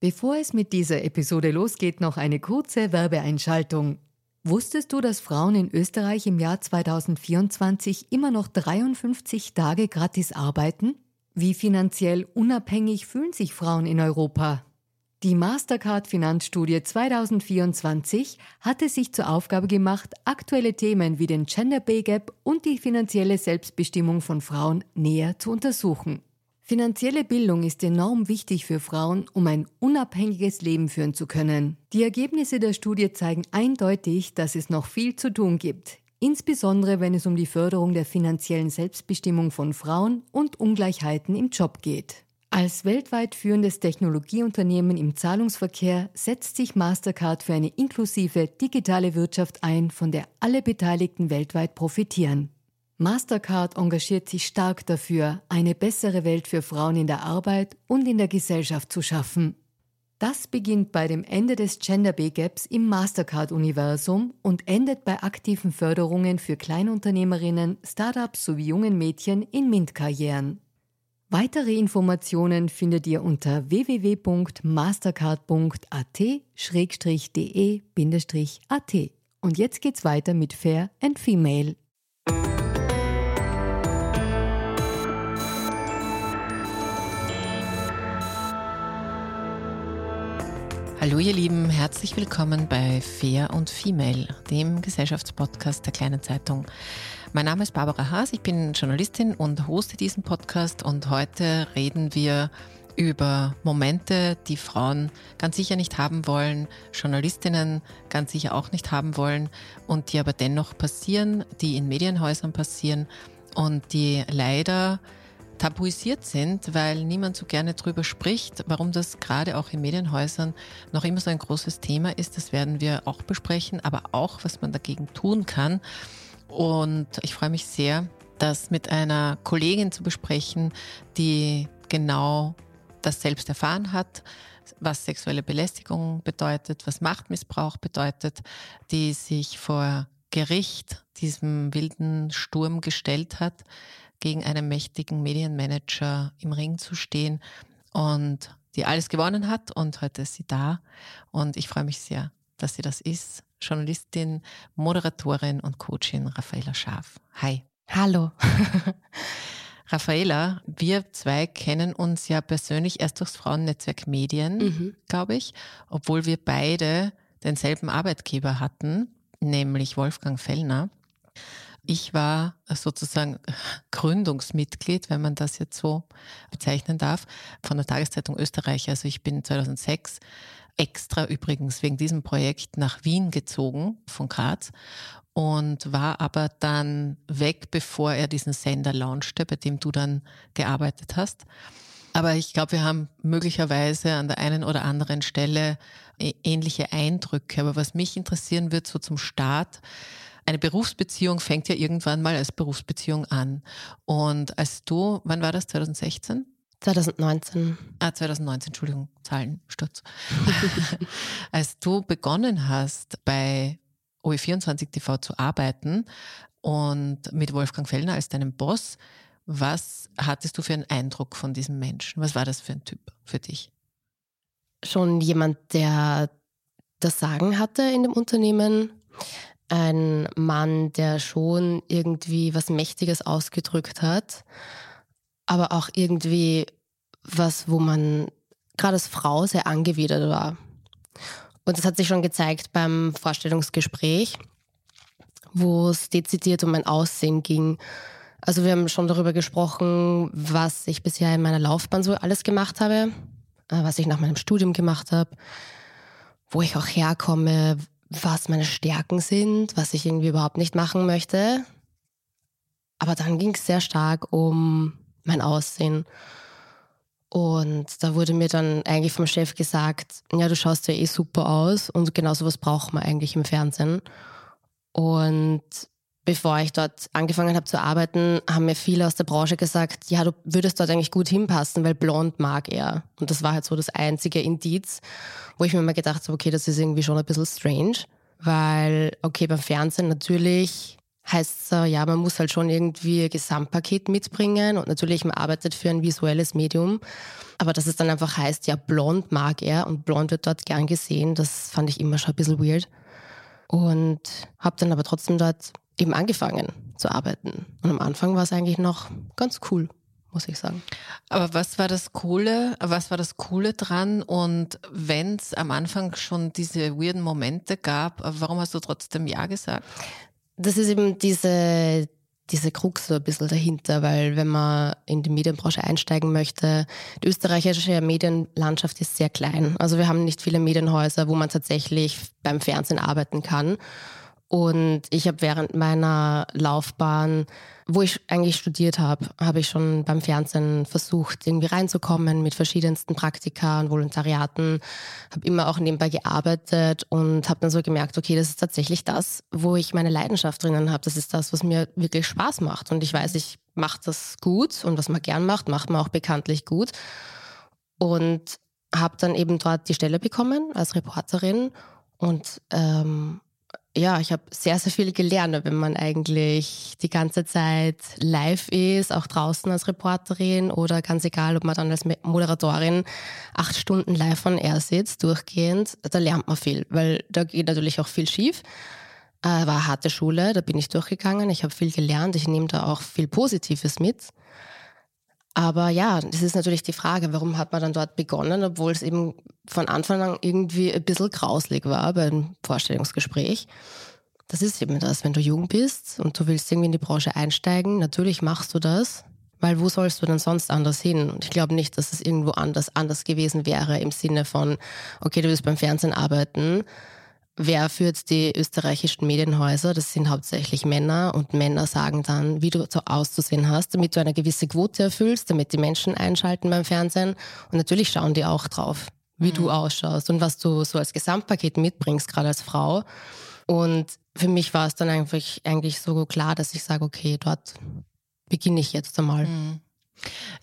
Bevor es mit dieser Episode losgeht, noch eine kurze Werbeeinschaltung. Wusstest du, dass Frauen in Österreich im Jahr 2024 immer noch 53 Tage gratis arbeiten? Wie finanziell unabhängig fühlen sich Frauen in Europa? Die Mastercard Finanzstudie 2024 hatte sich zur Aufgabe gemacht, aktuelle Themen wie den Gender Pay Gap und die finanzielle Selbstbestimmung von Frauen näher zu untersuchen. Finanzielle Bildung ist enorm wichtig für Frauen, um ein unabhängiges Leben führen zu können. Die Ergebnisse der Studie zeigen eindeutig, dass es noch viel zu tun gibt, insbesondere wenn es um die Förderung der finanziellen Selbstbestimmung von Frauen und Ungleichheiten im Job geht. Als weltweit führendes Technologieunternehmen im Zahlungsverkehr setzt sich Mastercard für eine inklusive digitale Wirtschaft ein, von der alle Beteiligten weltweit profitieren. Mastercard engagiert sich stark dafür, eine bessere Welt für Frauen in der Arbeit und in der Gesellschaft zu schaffen. Das beginnt bei dem Ende des Gender Pay Gaps im Mastercard-Universum und endet bei aktiven Förderungen für Kleinunternehmerinnen, Startups sowie jungen Mädchen in MINT-Karrieren. Weitere Informationen findet ihr unter www.mastercard.at-de-at. Und jetzt geht's weiter mit Fair and Female. Hallo ihr Lieben, herzlich willkommen bei Fair und Female, dem Gesellschaftspodcast der kleinen Zeitung. Mein Name ist Barbara Haas, ich bin Journalistin und hoste diesen Podcast und heute reden wir über Momente, die Frauen ganz sicher nicht haben wollen, Journalistinnen ganz sicher auch nicht haben wollen und die aber dennoch passieren, die in Medienhäusern passieren und die leider tabuisiert sind, weil niemand so gerne drüber spricht. Warum das gerade auch in Medienhäusern noch immer so ein großes Thema ist, das werden wir auch besprechen, aber auch, was man dagegen tun kann. Und ich freue mich sehr, das mit einer Kollegin zu besprechen, die genau das selbst erfahren hat, was sexuelle Belästigung bedeutet, was Machtmissbrauch bedeutet, die sich vor Gericht diesem wilden Sturm gestellt hat, gegen einen mächtigen Medienmanager im Ring zu stehen und die alles gewonnen hat und heute ist sie da und ich freue mich sehr, dass sie das ist. Journalistin, Moderatorin und Coachin Raffaela Scharf. Hi. Hallo. Raffaela, wir zwei kennen uns ja persönlich erst durchs Frauennetzwerk Medien, mhm. glaube ich, obwohl wir beide denselben Arbeitgeber hatten, nämlich Wolfgang Fellner. Ich war sozusagen Gründungsmitglied, wenn man das jetzt so bezeichnen darf, von der Tageszeitung Österreich. Also ich bin 2006 extra übrigens wegen diesem Projekt nach Wien gezogen von Graz und war aber dann weg, bevor er diesen Sender launchte, bei dem du dann gearbeitet hast. Aber ich glaube, wir haben möglicherweise an der einen oder anderen Stelle ähnliche Eindrücke. Aber was mich interessieren wird, so zum Start, eine Berufsbeziehung fängt ja irgendwann mal als Berufsbeziehung an. Und als du, wann war das, 2016? 2019. Ah, 2019, Entschuldigung, Zahlensturz. als du begonnen hast, bei OE24 TV zu arbeiten und mit Wolfgang Fellner als deinem Boss, was hattest du für einen Eindruck von diesem Menschen? Was war das für ein Typ für dich? Schon jemand, der das Sagen hatte in dem Unternehmen, ein Mann, der schon irgendwie was Mächtiges ausgedrückt hat, aber auch irgendwie was, wo man gerade als Frau sehr angewidert war. Und das hat sich schon gezeigt beim Vorstellungsgespräch, wo es dezidiert um mein Aussehen ging. Also wir haben schon darüber gesprochen, was ich bisher in meiner Laufbahn so alles gemacht habe, äh, was ich nach meinem Studium gemacht habe, wo ich auch herkomme, was meine Stärken sind, was ich irgendwie überhaupt nicht machen möchte. Aber dann ging es sehr stark um mein Aussehen. Und da wurde mir dann eigentlich vom Chef gesagt, ja, du schaust ja eh super aus und genau sowas braucht man eigentlich im Fernsehen. Und bevor ich dort angefangen habe zu arbeiten, haben mir viele aus der Branche gesagt, ja, du würdest dort eigentlich gut hinpassen, weil blond mag er. Und das war halt so das einzige Indiz, wo ich mir mal gedacht habe, okay, das ist irgendwie schon ein bisschen strange, weil, okay, beim Fernsehen natürlich heißt es, ja, man muss halt schon irgendwie ein Gesamtpaket mitbringen und natürlich, man arbeitet für ein visuelles Medium. Aber dass es dann einfach heißt, ja, blond mag er und blond wird dort gern gesehen, das fand ich immer schon ein bisschen weird. Und habe dann aber trotzdem dort eben angefangen zu arbeiten. Und am Anfang war es eigentlich noch ganz cool muss ich sagen. Aber was war das Coole? Was war das Coole dran? Und wenn es am Anfang schon diese weirden Momente gab, warum hast du trotzdem Ja gesagt? Das ist eben diese, diese Krux so ein bisschen dahinter, weil wenn man in die Medienbranche einsteigen möchte, die österreichische Medienlandschaft ist sehr klein. Also wir haben nicht viele Medienhäuser, wo man tatsächlich beim Fernsehen arbeiten kann. Und ich habe während meiner Laufbahn, wo ich eigentlich studiert habe, habe ich schon beim Fernsehen versucht, irgendwie reinzukommen mit verschiedensten Praktika und Volontariaten. Habe immer auch nebenbei gearbeitet und habe dann so gemerkt, okay, das ist tatsächlich das, wo ich meine Leidenschaft drinnen habe. Das ist das, was mir wirklich Spaß macht. Und ich weiß, ich mache das gut und was man gern macht, macht man auch bekanntlich gut. Und habe dann eben dort die Stelle bekommen als Reporterin und ähm, ja, ich habe sehr, sehr viel gelernt, wenn man eigentlich die ganze Zeit live ist, auch draußen als Reporterin oder ganz egal, ob man dann als Moderatorin acht Stunden live von Air sitzt, durchgehend, da lernt man viel, weil da geht natürlich auch viel schief. Äh, war harte Schule, da bin ich durchgegangen, ich habe viel gelernt, ich nehme da auch viel Positives mit. Aber ja, das ist natürlich die Frage, warum hat man dann dort begonnen, obwohl es eben von Anfang an irgendwie ein bisschen grauslig war beim Vorstellungsgespräch. Das ist eben das, wenn du jung bist und du willst irgendwie in die Branche einsteigen, natürlich machst du das, weil wo sollst du denn sonst anders hin? Und ich glaube nicht, dass es irgendwo anders anders gewesen wäre im Sinne von, okay, du willst beim Fernsehen arbeiten, Wer führt die österreichischen Medienhäuser? Das sind hauptsächlich Männer und Männer sagen dann, wie du so auszusehen hast, damit du eine gewisse Quote erfüllst, damit die Menschen einschalten beim Fernsehen. Und natürlich schauen die auch drauf, wie mhm. du ausschaust und was du so als Gesamtpaket mitbringst, gerade als Frau. Und für mich war es dann eigentlich, eigentlich so klar, dass ich sage, okay, dort beginne ich jetzt einmal. Mhm.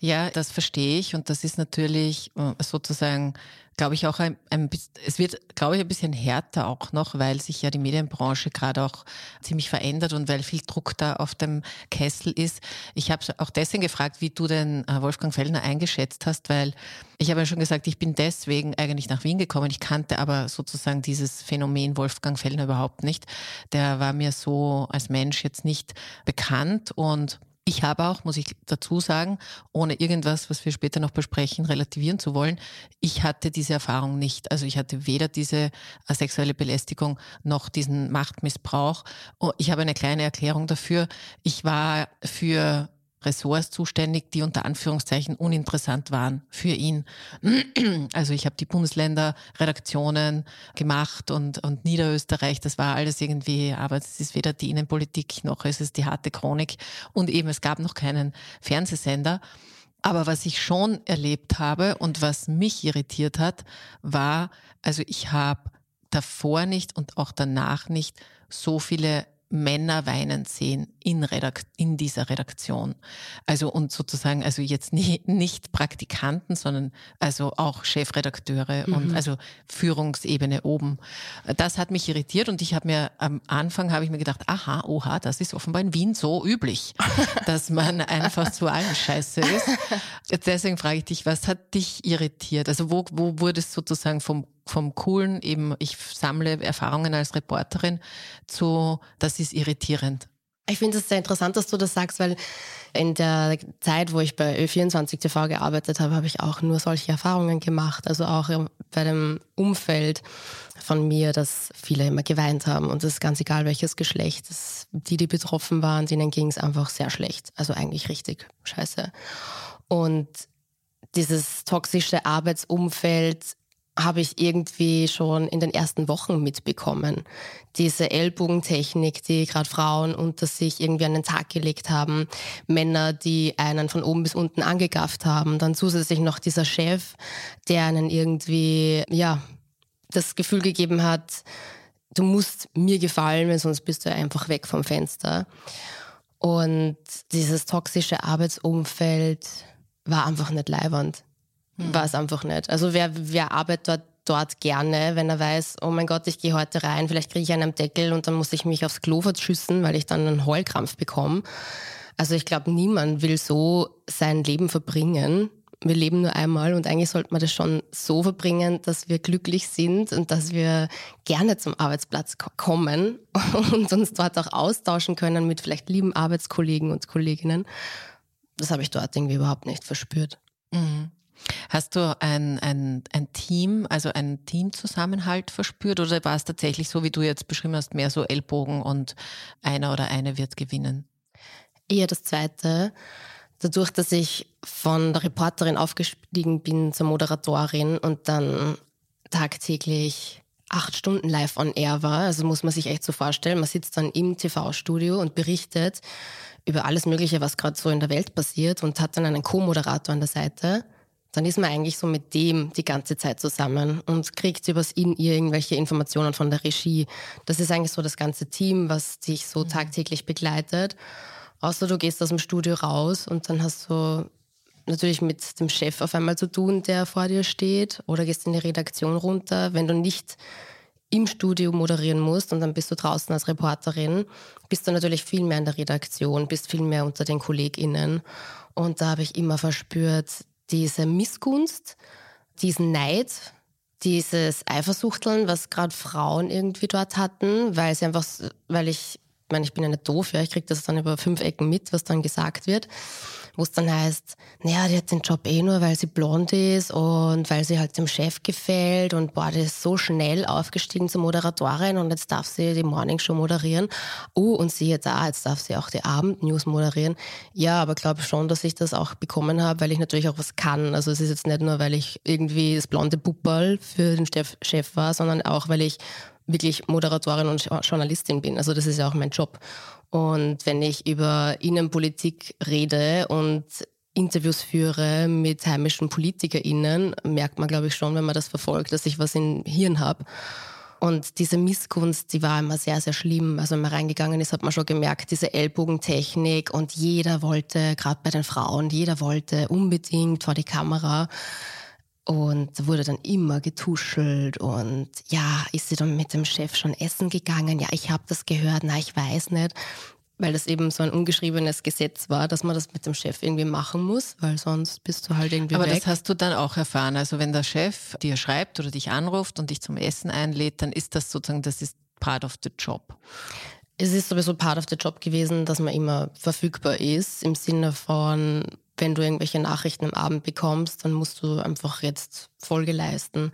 Ja, das verstehe ich und das ist natürlich äh, sozusagen, glaube ich, auch ein, ein es wird, glaube ich, ein bisschen härter auch noch, weil sich ja die Medienbranche gerade auch ziemlich verändert und weil viel Druck da auf dem Kessel ist. Ich habe auch deswegen gefragt, wie du den äh, Wolfgang Fellner eingeschätzt hast, weil ich habe ja schon gesagt, ich bin deswegen eigentlich nach Wien gekommen. Ich kannte aber sozusagen dieses Phänomen Wolfgang Fellner überhaupt nicht. Der war mir so als Mensch jetzt nicht bekannt und ich habe auch, muss ich dazu sagen, ohne irgendwas, was wir später noch besprechen, relativieren zu wollen, ich hatte diese Erfahrung nicht. Also ich hatte weder diese äh, sexuelle Belästigung noch diesen Machtmissbrauch. Oh, ich habe eine kleine Erklärung dafür. Ich war für Ressorts zuständig, die unter Anführungszeichen uninteressant waren für ihn. Also ich habe die Bundesländerredaktionen gemacht und, und Niederösterreich, das war alles irgendwie, aber es ist weder die Innenpolitik noch es ist die harte Chronik und eben es gab noch keinen Fernsehsender. Aber was ich schon erlebt habe und was mich irritiert hat, war, also ich habe davor nicht und auch danach nicht so viele Männer weinen sehen in, Redakt in dieser Redaktion. Also und sozusagen, also jetzt nie, nicht Praktikanten, sondern also auch Chefredakteure mhm. und also Führungsebene oben. Das hat mich irritiert und ich habe mir am Anfang habe ich mir gedacht, aha, oha, das ist offenbar in Wien so üblich, dass man einfach zu allen Scheiße ist. Deswegen frage ich dich, was hat dich irritiert? Also wo, wo wurde es sozusagen vom vom coolen, eben ich sammle Erfahrungen als Reporterin, zu das ist irritierend. Ich finde es sehr interessant, dass du das sagst, weil in der Zeit, wo ich bei Ö24 TV gearbeitet habe, habe ich auch nur solche Erfahrungen gemacht. Also auch bei dem Umfeld von mir, dass viele immer geweint haben. Und das ist ganz egal, welches Geschlecht. Das, die, die betroffen waren, denen ging es einfach sehr schlecht. Also eigentlich richtig scheiße. Und dieses toxische Arbeitsumfeld habe ich irgendwie schon in den ersten Wochen mitbekommen. Diese Ellbogentechnik, die gerade Frauen unter sich irgendwie an den Tag gelegt haben, Männer, die einen von oben bis unten angegafft haben, dann zusätzlich noch dieser Chef, der einen irgendwie, ja, das Gefühl gegeben hat, du musst mir gefallen, weil sonst bist du einfach weg vom Fenster. Und dieses toxische Arbeitsumfeld war einfach nicht leibernd. Hm. War es einfach nicht. Also wer, wer arbeitet dort dort gerne, wenn er weiß, oh mein Gott, ich gehe heute rein, vielleicht kriege ich einen am Deckel und dann muss ich mich aufs Klo verschüssen, weil ich dann einen Heulkrampf bekomme. Also ich glaube, niemand will so sein Leben verbringen. Wir leben nur einmal und eigentlich sollte man das schon so verbringen, dass wir glücklich sind und dass wir gerne zum Arbeitsplatz kommen und uns dort auch austauschen können mit vielleicht lieben Arbeitskollegen und Kolleginnen. Das habe ich dort irgendwie überhaupt nicht verspürt. Mhm. Hast du ein, ein, ein Team, also einen Teamzusammenhalt verspürt oder war es tatsächlich so, wie du jetzt beschrieben hast, mehr so Ellbogen und einer oder eine wird gewinnen? Eher das Zweite. Dadurch, dass ich von der Reporterin aufgestiegen bin zur Moderatorin und dann tagtäglich acht Stunden live on air war, also muss man sich echt so vorstellen, man sitzt dann im TV-Studio und berichtet über alles Mögliche, was gerade so in der Welt passiert und hat dann einen Co-Moderator an der Seite dann ist man eigentlich so mit dem die ganze Zeit zusammen und kriegt übers in ihr irgendwelche Informationen von der Regie. Das ist eigentlich so das ganze Team, was dich so mhm. tagtäglich begleitet. Außer du gehst aus dem Studio raus und dann hast du natürlich mit dem Chef auf einmal zu tun, der vor dir steht, oder gehst in die Redaktion runter. Wenn du nicht im Studio moderieren musst und dann bist du draußen als Reporterin, bist du natürlich viel mehr in der Redaktion, bist viel mehr unter den KollegInnen. Und da habe ich immer verspürt, diese Missgunst, diesen Neid, dieses Eifersuchteln, was gerade Frauen irgendwie dort hatten, weil sie einfach, weil ich, ich meine, ich bin ja nicht doof, ja, ich kriege das dann über fünf Ecken mit, was dann gesagt wird wo es dann heißt, naja, die hat den Job eh nur, weil sie blond ist und weil sie halt dem Chef gefällt und boah, die ist so schnell aufgestiegen zur Moderatorin und jetzt darf sie die Morning Show moderieren. Oh, und siehe da, jetzt darf sie auch die Abendnews moderieren. Ja, aber glaube schon, dass ich das auch bekommen habe, weil ich natürlich auch was kann. Also es ist jetzt nicht nur, weil ich irgendwie das blonde Puppal für den Chef war, sondern auch, weil ich wirklich Moderatorin und Journalistin bin. Also das ist ja auch mein Job. Und wenn ich über Innenpolitik rede und Interviews führe mit heimischen PolitikerInnen, merkt man, glaube ich, schon, wenn man das verfolgt, dass ich was im Hirn habe. Und diese Missgunst, die war immer sehr, sehr schlimm. Also wenn man reingegangen ist, hat man schon gemerkt, diese Ellbogentechnik und jeder wollte, gerade bei den Frauen, jeder wollte unbedingt vor die Kamera. Und wurde dann immer getuschelt und ja, ist sie dann mit dem Chef schon essen gegangen? Ja, ich habe das gehört, na, ich weiß nicht. Weil das eben so ein ungeschriebenes Gesetz war, dass man das mit dem Chef irgendwie machen muss, weil sonst bist du halt irgendwie Aber weg. das hast du dann auch erfahren. Also wenn der Chef dir schreibt oder dich anruft und dich zum Essen einlädt, dann ist das sozusagen, das ist part of the job. Es ist sowieso part of the job gewesen, dass man immer verfügbar ist, im Sinne von, wenn du irgendwelche Nachrichten am Abend bekommst, dann musst du einfach jetzt Folge leisten.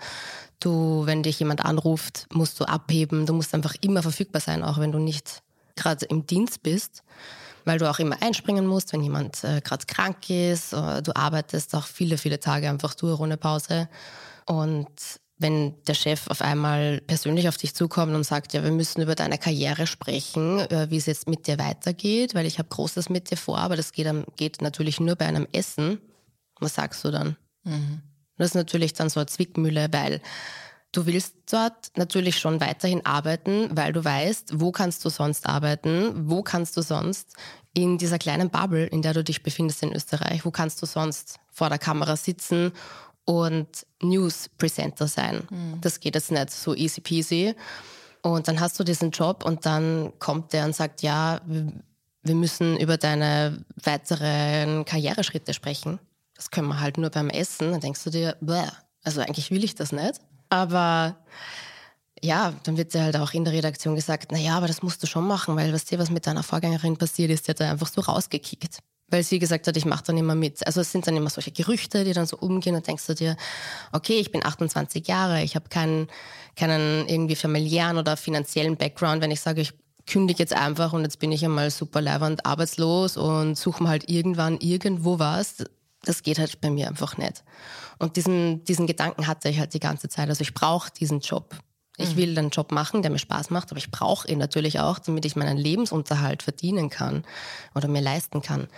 Du, wenn dich jemand anruft, musst du abheben. Du musst einfach immer verfügbar sein, auch wenn du nicht gerade im Dienst bist, weil du auch immer einspringen musst, wenn jemand äh, gerade krank ist. du arbeitest auch viele, viele Tage einfach durch ohne Pause. Und wenn der Chef auf einmal persönlich auf dich zukommt und sagt, ja, wir müssen über deine Karriere sprechen, äh, wie es jetzt mit dir weitergeht, weil ich habe Großes mit dir vor, aber das geht, geht natürlich nur bei einem Essen. Was sagst du dann? Mhm. Das ist natürlich dann so eine Zwickmühle, weil du willst dort natürlich schon weiterhin arbeiten, weil du weißt, wo kannst du sonst arbeiten, wo kannst du sonst in dieser kleinen Bubble, in der du dich befindest in Österreich, wo kannst du sonst vor der Kamera sitzen und News-Presenter sein. Mhm. Das geht jetzt nicht so easy peasy. Und dann hast du diesen Job und dann kommt der und sagt, ja, wir müssen über deine weiteren Karriereschritte sprechen. Das können wir halt nur beim Essen. Dann denkst du dir, Bäh, also eigentlich will ich das nicht. Aber ja, dann wird dir halt auch in der Redaktion gesagt, naja, aber das musst du schon machen, weil was dir was mit deiner Vorgängerin passiert ist, die hat da einfach so rausgekickt weil sie gesagt hat, ich mache dann immer mit. Also es sind dann immer solche Gerüchte, die dann so umgehen und denkst du dir, okay, ich bin 28 Jahre, ich habe keinen, keinen irgendwie familiären oder finanziellen Background, wenn ich sage, ich kündige jetzt einfach und jetzt bin ich einmal super leibend arbeitslos und suche mir halt irgendwann irgendwo was. Das geht halt bei mir einfach nicht. Und diesen, diesen Gedanken hatte ich halt die ganze Zeit. Also ich brauche diesen Job. Ich mhm. will einen Job machen, der mir Spaß macht, aber ich brauche ihn natürlich auch, damit ich meinen Lebensunterhalt verdienen kann oder mir leisten kann.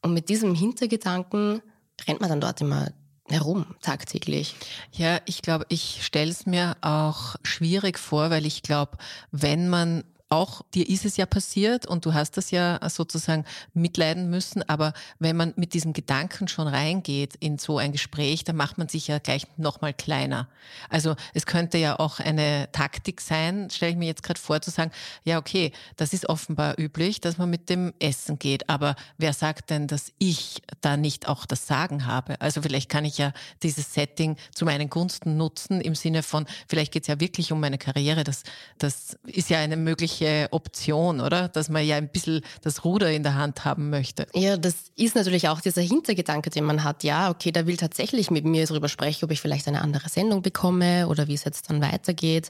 Und mit diesem Hintergedanken rennt man dann dort immer herum, tagtäglich. Ja, ich glaube, ich stelle es mir auch schwierig vor, weil ich glaube, wenn man auch dir ist es ja passiert und du hast das ja sozusagen mitleiden müssen, aber wenn man mit diesem Gedanken schon reingeht in so ein Gespräch, dann macht man sich ja gleich nochmal kleiner. Also es könnte ja auch eine Taktik sein, stelle ich mir jetzt gerade vor, zu sagen, ja okay, das ist offenbar üblich, dass man mit dem Essen geht, aber wer sagt denn, dass ich da nicht auch das Sagen habe? Also vielleicht kann ich ja dieses Setting zu meinen Gunsten nutzen im Sinne von, vielleicht geht es ja wirklich um meine Karriere, das, das ist ja eine mögliche Option, oder? Dass man ja ein bisschen das Ruder in der Hand haben möchte. Ja, das ist natürlich auch dieser Hintergedanke, den man hat. Ja, okay, der will tatsächlich mit mir darüber sprechen, ob ich vielleicht eine andere Sendung bekomme oder wie es jetzt dann weitergeht.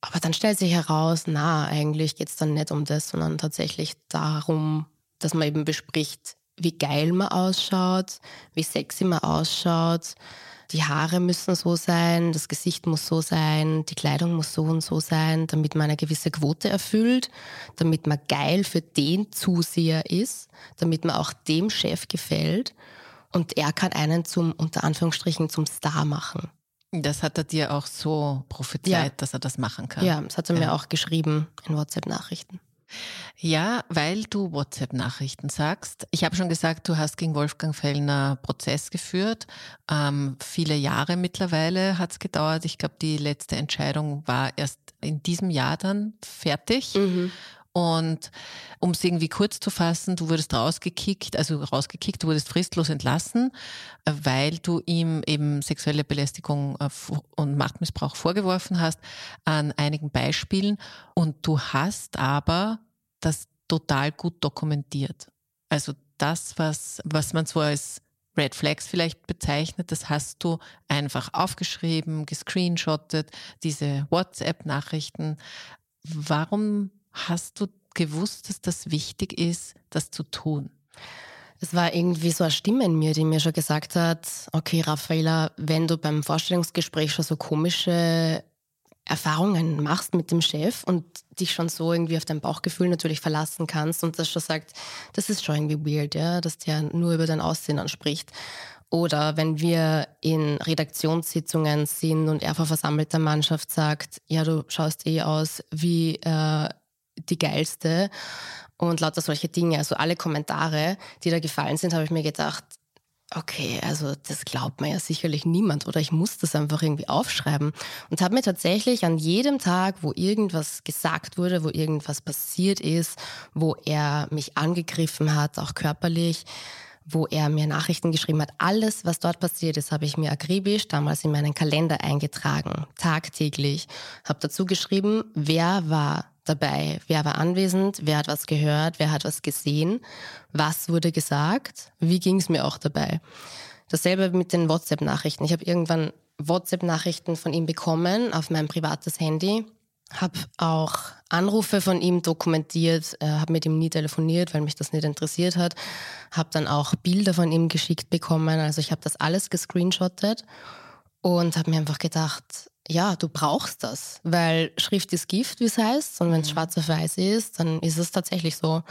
Aber dann stellt sich heraus, na, eigentlich geht es dann nicht um das, sondern tatsächlich darum, dass man eben bespricht, wie geil man ausschaut, wie sexy man ausschaut. Die Haare müssen so sein, das Gesicht muss so sein, die Kleidung muss so und so sein, damit man eine gewisse Quote erfüllt, damit man geil für den Zuseher ist, damit man auch dem Chef gefällt. Und er kann einen zum, unter Anführungsstrichen, zum Star machen. Das hat er dir auch so prophezeit, ja. dass er das machen kann. Ja, das hat er ja. mir auch geschrieben in WhatsApp-Nachrichten. Ja, weil du WhatsApp-Nachrichten sagst. Ich habe schon gesagt, du hast gegen Wolfgang Fellner Prozess geführt. Ähm, viele Jahre mittlerweile hat es gedauert. Ich glaube, die letzte Entscheidung war erst in diesem Jahr dann fertig. Mhm. Und um es irgendwie kurz zu fassen, du wurdest rausgekickt, also rausgekickt, du wurdest fristlos entlassen, äh, weil du ihm eben sexuelle Belästigung äh, und Machtmissbrauch vorgeworfen hast an einigen Beispielen. Und du hast aber das total gut dokumentiert. Also das, was, was man so als Red Flags vielleicht bezeichnet, das hast du einfach aufgeschrieben, gescreenshottet, diese WhatsApp-Nachrichten. Warum hast du gewusst, dass das wichtig ist, das zu tun? Es war irgendwie so eine Stimme in mir, die mir schon gesagt hat, okay, Raffaela, wenn du beim Vorstellungsgespräch schon so komische Erfahrungen machst mit dem Chef und dich schon so irgendwie auf dein Bauchgefühl natürlich verlassen kannst und das schon sagt, das ist schon irgendwie weird, ja, dass der nur über dein Aussehen anspricht. Oder wenn wir in Redaktionssitzungen sind und er vor versammelter Mannschaft sagt, ja, du schaust eh aus wie äh, die geilste und lauter solche Dinge. Also alle Kommentare, die da gefallen sind, habe ich mir gedacht, okay, also das glaubt mir ja sicherlich niemand oder ich muss das einfach irgendwie aufschreiben und habe mir tatsächlich an jedem Tag, wo irgendwas gesagt wurde, wo irgendwas passiert ist, wo er mich angegriffen hat, auch körperlich, wo er mir Nachrichten geschrieben hat, alles, was dort passiert ist, habe ich mir akribisch damals in meinen Kalender eingetragen, tagtäglich, habe dazu geschrieben, wer war dabei? Wer war anwesend? Wer hat was gehört? Wer hat was gesehen? Was wurde gesagt? Wie ging es mir auch dabei? Dasselbe mit den WhatsApp-Nachrichten. Ich habe irgendwann WhatsApp-Nachrichten von ihm bekommen auf mein privates Handy, habe auch Anrufe von ihm dokumentiert, äh, habe mit ihm nie telefoniert, weil mich das nicht interessiert hat, habe dann auch Bilder von ihm geschickt bekommen. Also ich habe das alles gescreenshottet und habe mir einfach gedacht, ja, du brauchst das, weil Schrift ist Gift, wie es heißt. Und wenn es mhm. schwarz auf weiß ist, dann ist es tatsächlich so.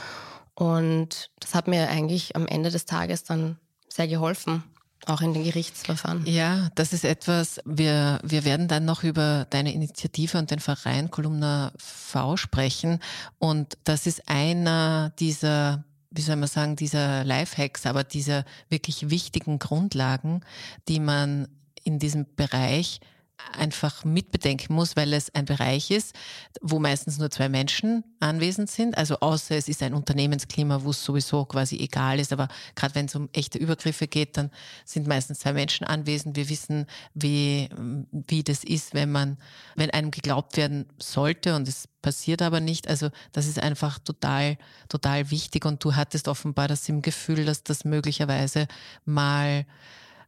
Und das hat mir eigentlich am Ende des Tages dann sehr geholfen, auch in den Gerichtsverfahren. Ja, das ist etwas, wir, wir werden dann noch über deine Initiative und den Verein Kolumna V sprechen. Und das ist einer dieser wie soll man sagen, dieser Lifehacks, aber dieser wirklich wichtigen Grundlagen, die man in diesem Bereich einfach mitbedenken muss, weil es ein Bereich ist, wo meistens nur zwei Menschen anwesend sind. Also außer es ist ein Unternehmensklima, wo es sowieso quasi egal ist. Aber gerade wenn es um echte Übergriffe geht, dann sind meistens zwei Menschen anwesend. Wir wissen, wie, wie das ist, wenn man, wenn einem geglaubt werden sollte und es passiert aber nicht. Also das ist einfach total, total wichtig. Und du hattest offenbar das im Gefühl, dass das möglicherweise mal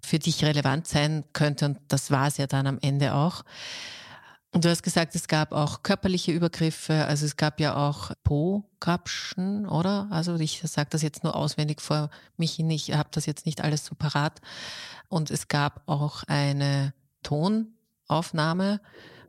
für dich relevant sein könnte. Und das war es ja dann am Ende auch. Und du hast gesagt, es gab auch körperliche Übergriffe, also es gab ja auch Po-Grapschen, oder? Also ich sage das jetzt nur auswendig vor mich hin, ich habe das jetzt nicht alles so parat. Und es gab auch eine Tonaufnahme,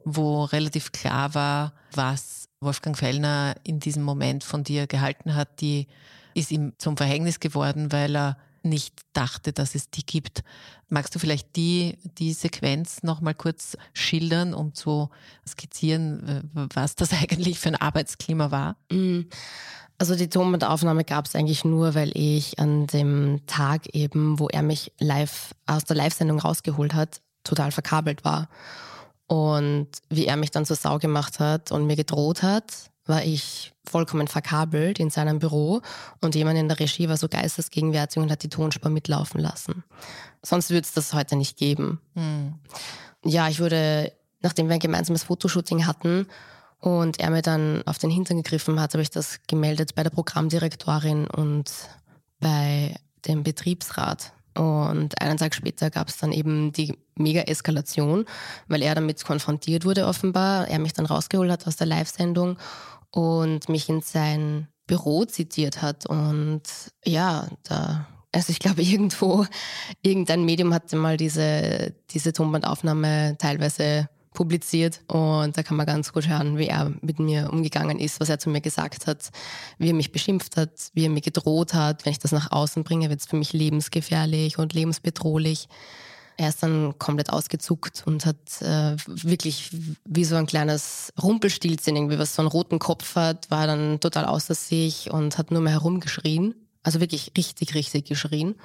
wo relativ klar war, was Wolfgang Fellner in diesem Moment von dir gehalten hat. Die ist ihm zum Verhängnis geworden, weil er nicht dachte, dass es die gibt. Magst du vielleicht die, die Sequenz nochmal kurz schildern, um zu skizzieren, was das eigentlich für ein Arbeitsklima war? Mm. Also die Tonbandaufnahme gab es eigentlich nur, weil ich an dem Tag eben, wo er mich live aus der Live-Sendung rausgeholt hat, total verkabelt war. Und wie er mich dann zur Sau gemacht hat und mir gedroht hat, war ich vollkommen verkabelt in seinem Büro und jemand in der Regie war so geistesgegenwärtig und hat die Tonspur mitlaufen lassen. Sonst würde es das heute nicht geben. Mhm. Ja, ich wurde, nachdem wir ein gemeinsames Fotoshooting hatten und er mir dann auf den Hintern gegriffen hat, habe ich das gemeldet bei der Programmdirektorin und bei dem Betriebsrat. Und einen Tag später gab es dann eben die Mega-Eskalation, weil er damit konfrontiert wurde offenbar. Er mich dann rausgeholt hat aus der Live-Sendung und mich in sein Büro zitiert hat. Und ja, da, also ich glaube, irgendwo, irgendein Medium hatte mal diese, diese Tonbandaufnahme teilweise publiziert und da kann man ganz gut hören, wie er mit mir umgegangen ist, was er zu mir gesagt hat, wie er mich beschimpft hat, wie er mir gedroht hat. Wenn ich das nach außen bringe, wird es für mich lebensgefährlich und lebensbedrohlich. Er ist dann komplett ausgezuckt und hat äh, wirklich wie so ein kleines Rumpelstilzchen, irgendwie was so einen roten Kopf hat, war dann total außer sich und hat nur mehr herumgeschrien. Also wirklich richtig, richtig geschrien.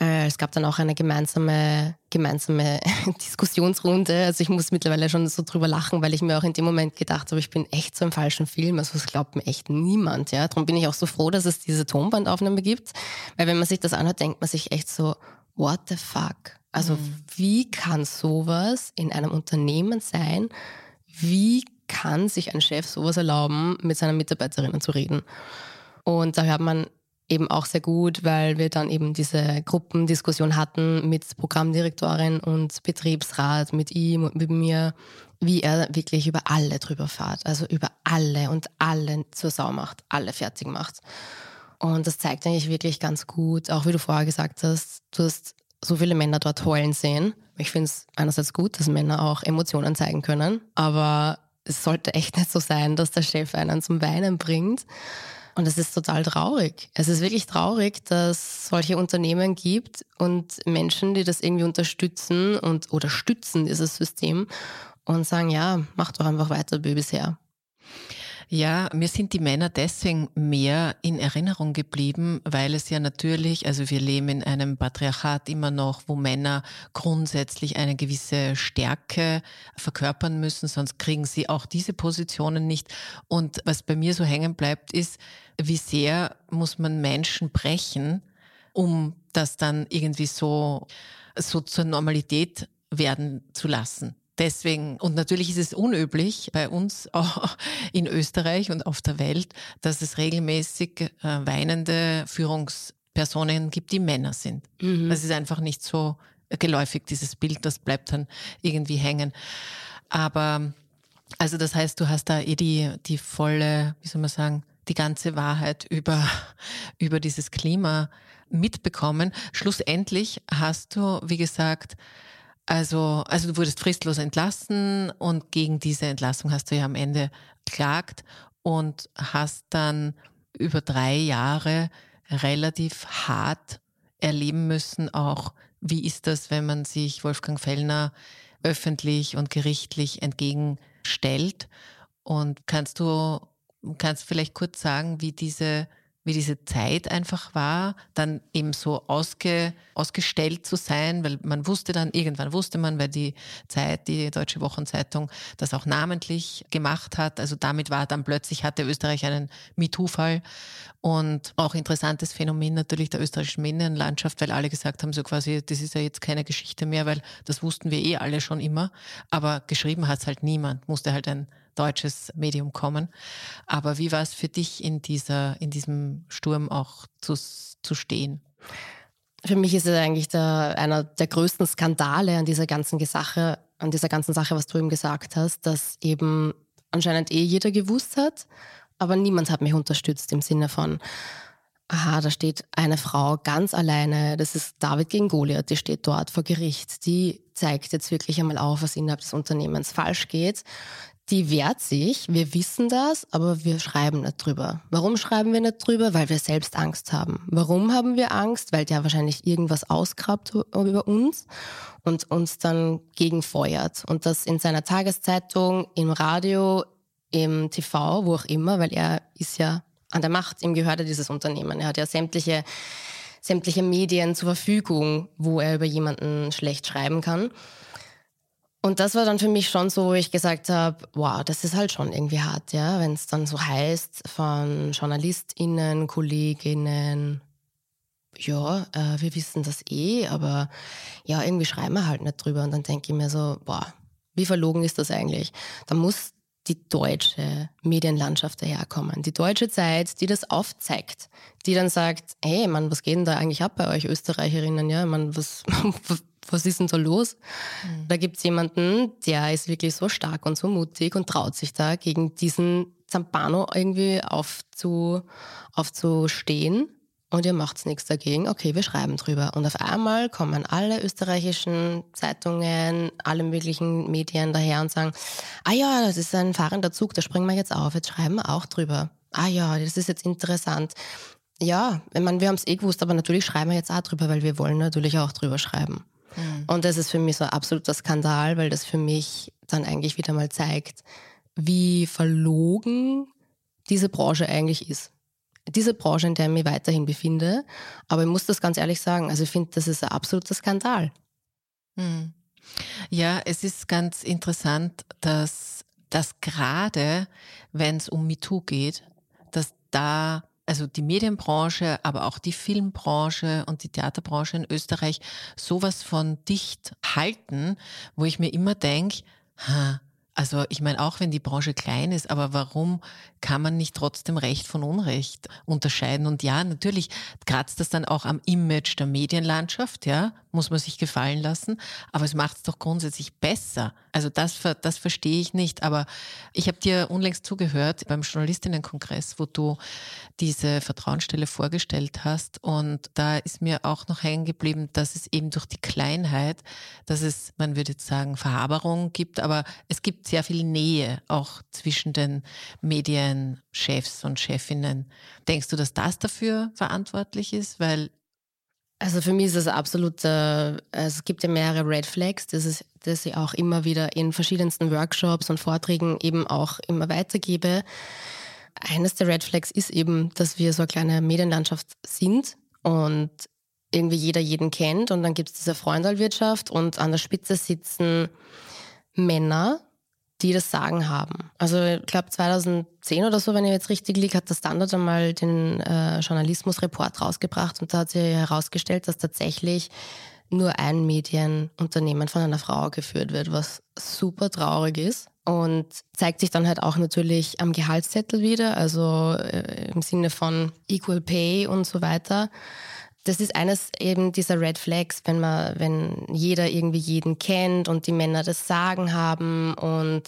Äh, es gab dann auch eine gemeinsame, gemeinsame Diskussionsrunde. Also ich muss mittlerweile schon so drüber lachen, weil ich mir auch in dem Moment gedacht habe, ich bin echt so im falschen Film. Also das glaubt mir echt niemand. Ja, darum bin ich auch so froh, dass es diese Tonbandaufnahme gibt, weil wenn man sich das anhört, denkt man sich echt so, what the fuck? Also mhm. wie kann sowas in einem Unternehmen sein? Wie kann sich ein Chef sowas erlauben, mit seinen Mitarbeiterinnen zu reden? Und da hört man eben auch sehr gut, weil wir dann eben diese Gruppendiskussion hatten mit Programmdirektorin und Betriebsrat, mit ihm und mit mir, wie er wirklich über alle drüber fährt, also über alle und alle zur Sau macht, alle fertig macht. Und das zeigt eigentlich wirklich ganz gut, auch wie du vorher gesagt hast, du hast so viele Männer dort heulen sehen. Ich finde es einerseits gut, dass Männer auch Emotionen zeigen können, aber es sollte echt nicht so sein, dass der Chef einen zum Weinen bringt. Und es ist total traurig. Es ist wirklich traurig, dass es solche Unternehmen gibt und Menschen, die das irgendwie unterstützen und oder stützen dieses System und sagen, ja, mach doch einfach weiter wie bisher. Ja, mir sind die Männer deswegen mehr in Erinnerung geblieben, weil es ja natürlich, also wir leben in einem Patriarchat immer noch, wo Männer grundsätzlich eine gewisse Stärke verkörpern müssen, sonst kriegen sie auch diese Positionen nicht. Und was bei mir so hängen bleibt, ist, wie sehr muss man Menschen brechen, um das dann irgendwie so, so zur Normalität werden zu lassen. Deswegen, und natürlich ist es unüblich bei uns auch in Österreich und auf der Welt, dass es regelmäßig äh, weinende Führungspersonen gibt, die Männer sind. Mhm. Das ist einfach nicht so geläufig, dieses Bild, das bleibt dann irgendwie hängen. Aber, also das heißt, du hast da eh die, die volle, wie soll man sagen, die ganze Wahrheit über, über dieses Klima mitbekommen. Schlussendlich hast du, wie gesagt, also, also du wurdest fristlos entlassen und gegen diese Entlassung hast du ja am Ende klagt und hast dann über drei Jahre relativ hart erleben müssen, auch wie ist das, wenn man sich Wolfgang Fellner öffentlich und gerichtlich entgegenstellt. Und kannst du, kannst vielleicht kurz sagen, wie diese wie diese Zeit einfach war, dann eben so ausge, ausgestellt zu sein, weil man wusste dann, irgendwann wusste man, weil die Zeit, die Deutsche Wochenzeitung das auch namentlich gemacht hat. Also damit war dann plötzlich, hatte Österreich einen MeToo-Fall und auch interessantes Phänomen natürlich der österreichischen Medienlandschaft, weil alle gesagt haben, so quasi, das ist ja jetzt keine Geschichte mehr, weil das wussten wir eh alle schon immer, aber geschrieben hat es halt niemand, musste halt ein deutsches Medium kommen. Aber wie war es für dich in dieser, in diesem Sturm auch zu, zu stehen? Für mich ist es eigentlich der, einer der größten Skandale an dieser ganzen Sache, an dieser ganzen Sache, was du eben gesagt hast, dass eben anscheinend eh jeder gewusst hat, aber niemand hat mich unterstützt im Sinne von, aha, da steht eine Frau ganz alleine, das ist David gegen Goliath, die steht dort vor Gericht, die zeigt jetzt wirklich einmal auf, was innerhalb des Unternehmens falsch geht die wehrt sich, wir wissen das, aber wir schreiben nicht drüber. Warum schreiben wir nicht drüber? Weil wir selbst Angst haben. Warum haben wir Angst? Weil der wahrscheinlich irgendwas ausgrabt über uns und uns dann gegenfeuert. Und das in seiner Tageszeitung, im Radio, im TV, wo auch immer, weil er ist ja an der Macht, ihm gehört ja dieses Unternehmen. Er hat ja sämtliche, sämtliche Medien zur Verfügung, wo er über jemanden schlecht schreiben kann. Und das war dann für mich schon so, wo ich gesagt habe, wow, das ist halt schon irgendwie hart, ja, wenn es dann so heißt von JournalistInnen, KollegInnen, ja, äh, wir wissen das eh, aber ja, irgendwie schreiben wir halt nicht drüber. Und dann denke ich mir so, boah, wie verlogen ist das eigentlich? Da muss die deutsche Medienlandschaft daherkommen. Die deutsche Zeit, die das aufzeigt, die dann sagt, hey, Mann, was geht denn da eigentlich ab bei euch Österreicherinnen? Ja, Mann, was, was ist denn da los? Mhm. Da gibt es jemanden, der ist wirklich so stark und so mutig und traut sich da gegen diesen Zampano irgendwie aufzu, aufzustehen und ihr macht nichts dagegen. Okay, wir schreiben drüber. Und auf einmal kommen alle österreichischen Zeitungen, alle möglichen Medien daher und sagen, ah ja, das ist ein fahrender Zug, da springen wir jetzt auf, jetzt schreiben wir auch drüber. Ah ja, das ist jetzt interessant. Ja, ich meine, wir haben es eh gewusst, aber natürlich schreiben wir jetzt auch drüber, weil wir wollen natürlich auch drüber schreiben. Mhm. Und das ist für mich so ein absoluter Skandal, weil das für mich dann eigentlich wieder mal zeigt, wie verlogen diese Branche eigentlich ist. Diese Branche, in der ich mich weiterhin befinde. Aber ich muss das ganz ehrlich sagen, also ich finde, das ist ein absoluter Skandal. Mhm. Ja, es ist ganz interessant, dass, dass gerade wenn es um MeToo geht, dass da also die Medienbranche, aber auch die Filmbranche und die Theaterbranche in Österreich sowas von dicht halten, wo ich mir immer denke, also ich meine, auch wenn die Branche klein ist, aber warum kann man nicht trotzdem Recht von Unrecht unterscheiden? Und ja, natürlich kratzt das dann auch am Image der Medienlandschaft, ja, muss man sich gefallen lassen, aber es macht es doch grundsätzlich besser. Also das, das verstehe ich nicht. Aber ich habe dir unlängst zugehört beim Journalistinnenkongress, wo du diese Vertrauensstelle vorgestellt hast. Und da ist mir auch noch hängen geblieben, dass es eben durch die Kleinheit, dass es, man würde jetzt sagen, Verhaberung gibt, aber es gibt sehr viel Nähe auch zwischen den Medienchefs und Chefinnen. Denkst du, dass das dafür verantwortlich ist? Weil also für mich ist es absolut, äh, es gibt ja mehrere Red Flags, das, ist, das ich auch immer wieder in verschiedensten Workshops und Vorträgen eben auch immer weitergebe. Eines der Red Flags ist eben, dass wir so eine kleine Medienlandschaft sind und irgendwie jeder jeden kennt und dann gibt es diese Freundalwirtschaft und an der Spitze sitzen Männer, die das Sagen haben. Also ich glaube 2010 oder so, wenn ich jetzt richtig liege, hat der Standard einmal den äh, Journalismusreport rausgebracht und da hat sich herausgestellt, dass tatsächlich nur ein Medienunternehmen von einer Frau geführt wird, was super traurig ist und zeigt sich dann halt auch natürlich am Gehaltszettel wieder, also äh, im Sinne von Equal Pay und so weiter das ist eines eben dieser Red Flags, wenn man, wenn jeder irgendwie jeden kennt und die Männer das Sagen haben und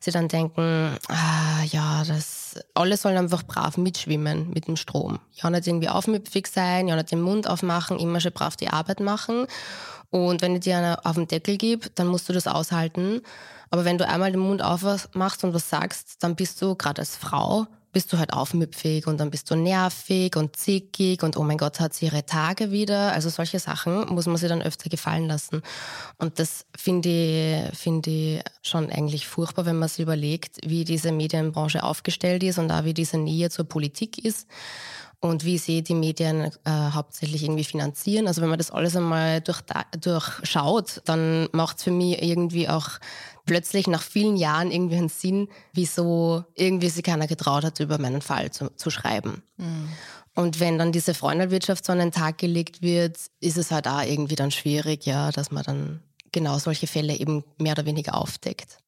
sie dann denken, ah, ja, das, alle sollen einfach brav mitschwimmen mit dem Strom. Ja, nicht irgendwie aufmüpfig sein, ja, nicht den Mund aufmachen, immer schon brav die Arbeit machen. Und wenn ich dir eine auf den Deckel gebe, dann musst du das aushalten. Aber wenn du einmal den Mund aufmachst und was sagst, dann bist du gerade als Frau bist du halt aufmüpfig und dann bist du nervig und zickig und oh mein Gott, hat sie ihre Tage wieder. Also solche Sachen muss man sich dann öfter gefallen lassen. Und das finde ich, finde ich schon eigentlich furchtbar, wenn man sich überlegt, wie diese Medienbranche aufgestellt ist und auch wie diese Nähe zur Politik ist und wie sie die Medien äh, hauptsächlich irgendwie finanzieren. Also wenn man das alles einmal durch, durchschaut, dann macht es für mich irgendwie auch plötzlich nach vielen Jahren irgendwie einen Sinn, wieso irgendwie sich keiner getraut hat, über meinen Fall zu, zu schreiben. Mhm. Und wenn dann diese Freundalwirtschaft so an den Tag gelegt wird, ist es halt auch irgendwie dann schwierig, ja, dass man dann genau solche Fälle eben mehr oder weniger aufdeckt.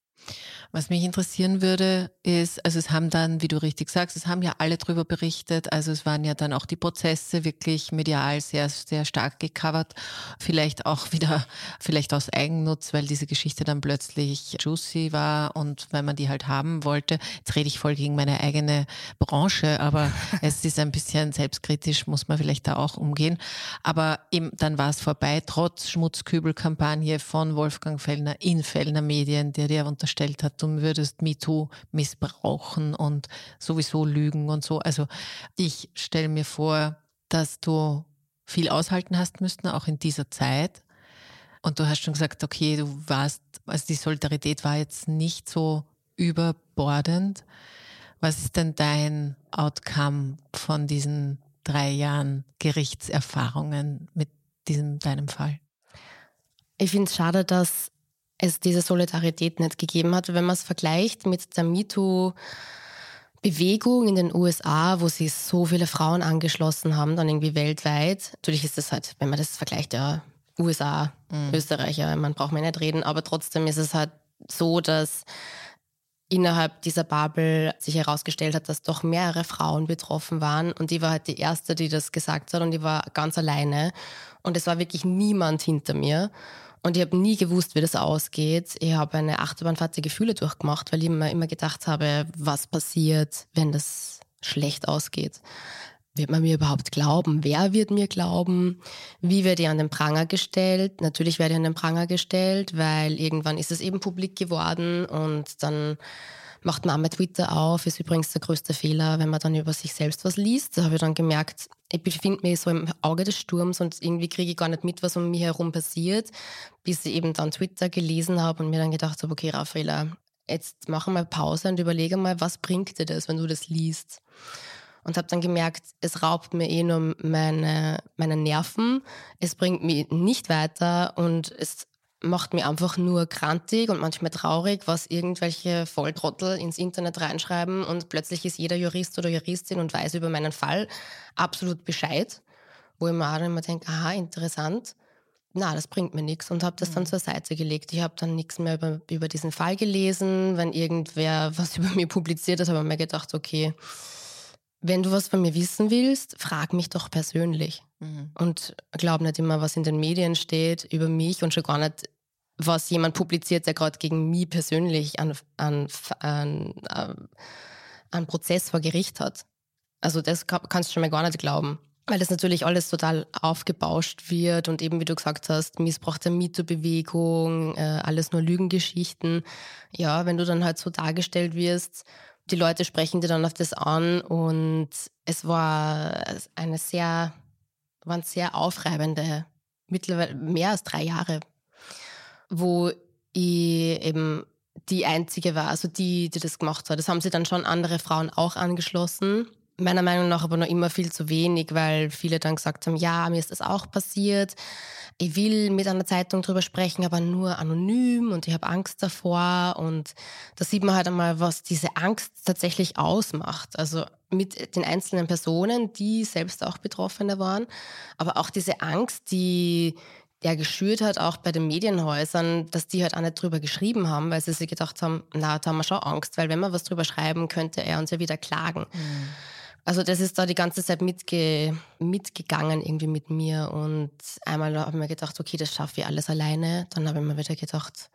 Was mich interessieren würde, ist, also es haben dann, wie du richtig sagst, es haben ja alle drüber berichtet. Also es waren ja dann auch die Prozesse wirklich medial sehr, sehr stark gecovert. Vielleicht auch wieder, vielleicht aus Eigennutz, weil diese Geschichte dann plötzlich juicy war und weil man die halt haben wollte. Jetzt rede ich voll gegen meine eigene Branche, aber es ist ein bisschen selbstkritisch, muss man vielleicht da auch umgehen. Aber eben, dann war es vorbei, trotz Schmutzkübelkampagne von Wolfgang Fellner in Fellner Medien, der dir unterstellt hat, du würdest MeToo missbrauchen und sowieso lügen und so. Also ich stelle mir vor, dass du viel aushalten hast müssen, auch in dieser Zeit. Und du hast schon gesagt, okay, du warst, also die Solidarität war jetzt nicht so überbordend. Was ist denn dein Outcome von diesen drei Jahren Gerichtserfahrungen mit diesem deinem Fall? Ich finde es schade, dass es diese Solidarität nicht gegeben hat. Wenn man es vergleicht mit der MeToo, Bewegung in den USA, wo sich so viele Frauen angeschlossen haben, dann irgendwie weltweit. Natürlich ist es halt, wenn man das vergleicht, ja, USA, mhm. Österreich, ja, man braucht mir nicht reden, aber trotzdem ist es halt so, dass innerhalb dieser Bubble sich herausgestellt hat, dass doch mehrere Frauen betroffen waren und die war halt die erste, die das gesagt hat und die war ganz alleine und es war wirklich niemand hinter mir und ich habe nie gewusst, wie das ausgeht. Ich habe eine Achterbahnfahrt der Gefühle durchgemacht, weil ich immer, immer gedacht habe, was passiert, wenn das schlecht ausgeht. Wird man mir überhaupt glauben? Wer wird mir glauben? Wie werde ich an den Pranger gestellt? Natürlich werde ich an den Pranger gestellt, weil irgendwann ist es eben publik geworden und dann macht man einmal Twitter auf, ist übrigens der größte Fehler, wenn man dann über sich selbst was liest. Da habe ich dann gemerkt, ich befinde mich so im Auge des Sturms und irgendwie kriege ich gar nicht mit, was um mich herum passiert, bis ich eben dann Twitter gelesen habe und mir dann gedacht habe, okay, Raffaella, jetzt mach mal Pause und überlege mal, was bringt dir das, wenn du das liest? Und habe dann gemerkt, es raubt mir eh nur meine, meine Nerven, es bringt mich nicht weiter und es macht mich einfach nur krantig und manchmal traurig, was irgendwelche Volltrottel ins Internet reinschreiben und plötzlich ist jeder Jurist oder Juristin und weiß über meinen Fall absolut Bescheid, wo ich mir auch immer denke, aha, interessant. Na, das bringt mir nichts und habe das dann mhm. zur Seite gelegt. Ich habe dann nichts mehr über, über diesen Fall gelesen. Wenn irgendwer was über mich publiziert hat, habe ich mir gedacht, okay, wenn du was von mir wissen willst, frag mich doch persönlich. Mhm. Und glaub nicht immer, was in den Medien steht über mich und schon gar nicht was jemand publiziert, der gerade gegen mich persönlich einen, einen, einen, einen Prozess vor Gericht hat. Also das kannst du schon mal gar nicht glauben. Weil das natürlich alles total aufgebauscht wird und eben, wie du gesagt hast, Missbrauch der MeToo-Bewegung, äh, alles nur Lügengeschichten. Ja, wenn du dann halt so dargestellt wirst, die Leute sprechen dir dann auf das an und es war eine sehr, waren sehr aufreibende, mittlerweile mehr als drei Jahre wo ich eben die einzige war, also die, die das gemacht hat. Das haben sie dann schon andere Frauen auch angeschlossen. Meiner Meinung nach aber noch immer viel zu wenig, weil viele dann gesagt haben, ja, mir ist das auch passiert. Ich will mit einer Zeitung drüber sprechen, aber nur anonym und ich habe Angst davor. Und da sieht man halt einmal, was diese Angst tatsächlich ausmacht. Also mit den einzelnen Personen, die selbst auch Betroffene waren, aber auch diese Angst, die ja geschürt hat, auch bei den Medienhäusern, dass die halt auch nicht drüber geschrieben haben, weil sie sich gedacht haben, na, da haben wir schon Angst, weil wenn wir was drüber schreiben, könnte er uns ja wieder klagen. Mhm. Also das ist da die ganze Zeit mitge mitgegangen irgendwie mit mir und einmal habe ich mir gedacht, okay, das schaffe ich alles alleine. Dann habe ich mir wieder gedacht,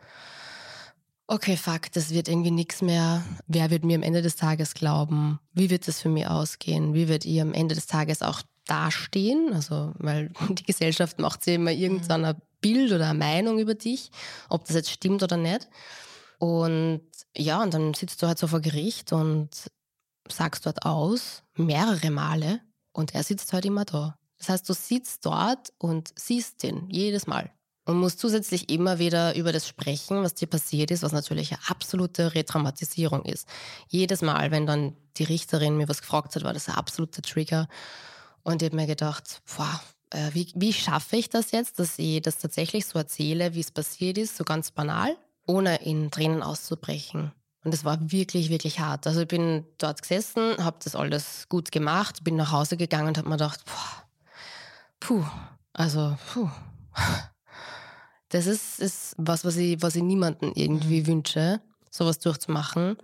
okay, fuck, das wird irgendwie nichts mehr. Wer wird mir am Ende des Tages glauben? Wie wird das für mich ausgehen? Wie wird ihr am Ende des Tages auch dastehen, also weil die Gesellschaft macht sich immer irgendein mhm. Bild oder eine Meinung über dich, ob das jetzt stimmt oder nicht. Und ja, und dann sitzt du halt so vor Gericht und sagst dort aus, mehrere Male, und er sitzt halt immer da. Das heißt, du sitzt dort und siehst ihn jedes Mal und musst zusätzlich immer wieder über das sprechen, was dir passiert ist, was natürlich eine absolute Retraumatisierung ist. Jedes Mal, wenn dann die Richterin mir was gefragt hat, war das ein absoluter Trigger. Und ich habe mir gedacht, boah, äh, wie, wie schaffe ich das jetzt, dass ich das tatsächlich so erzähle, wie es passiert ist, so ganz banal, ohne in Tränen auszubrechen. Und es war wirklich, wirklich hart. Also ich bin dort gesessen, habe das alles gut gemacht, bin nach Hause gegangen und habe mir gedacht, boah, puh, also puh. Das ist, ist was, was ich, was ich niemandem irgendwie mhm. wünsche, sowas durchzumachen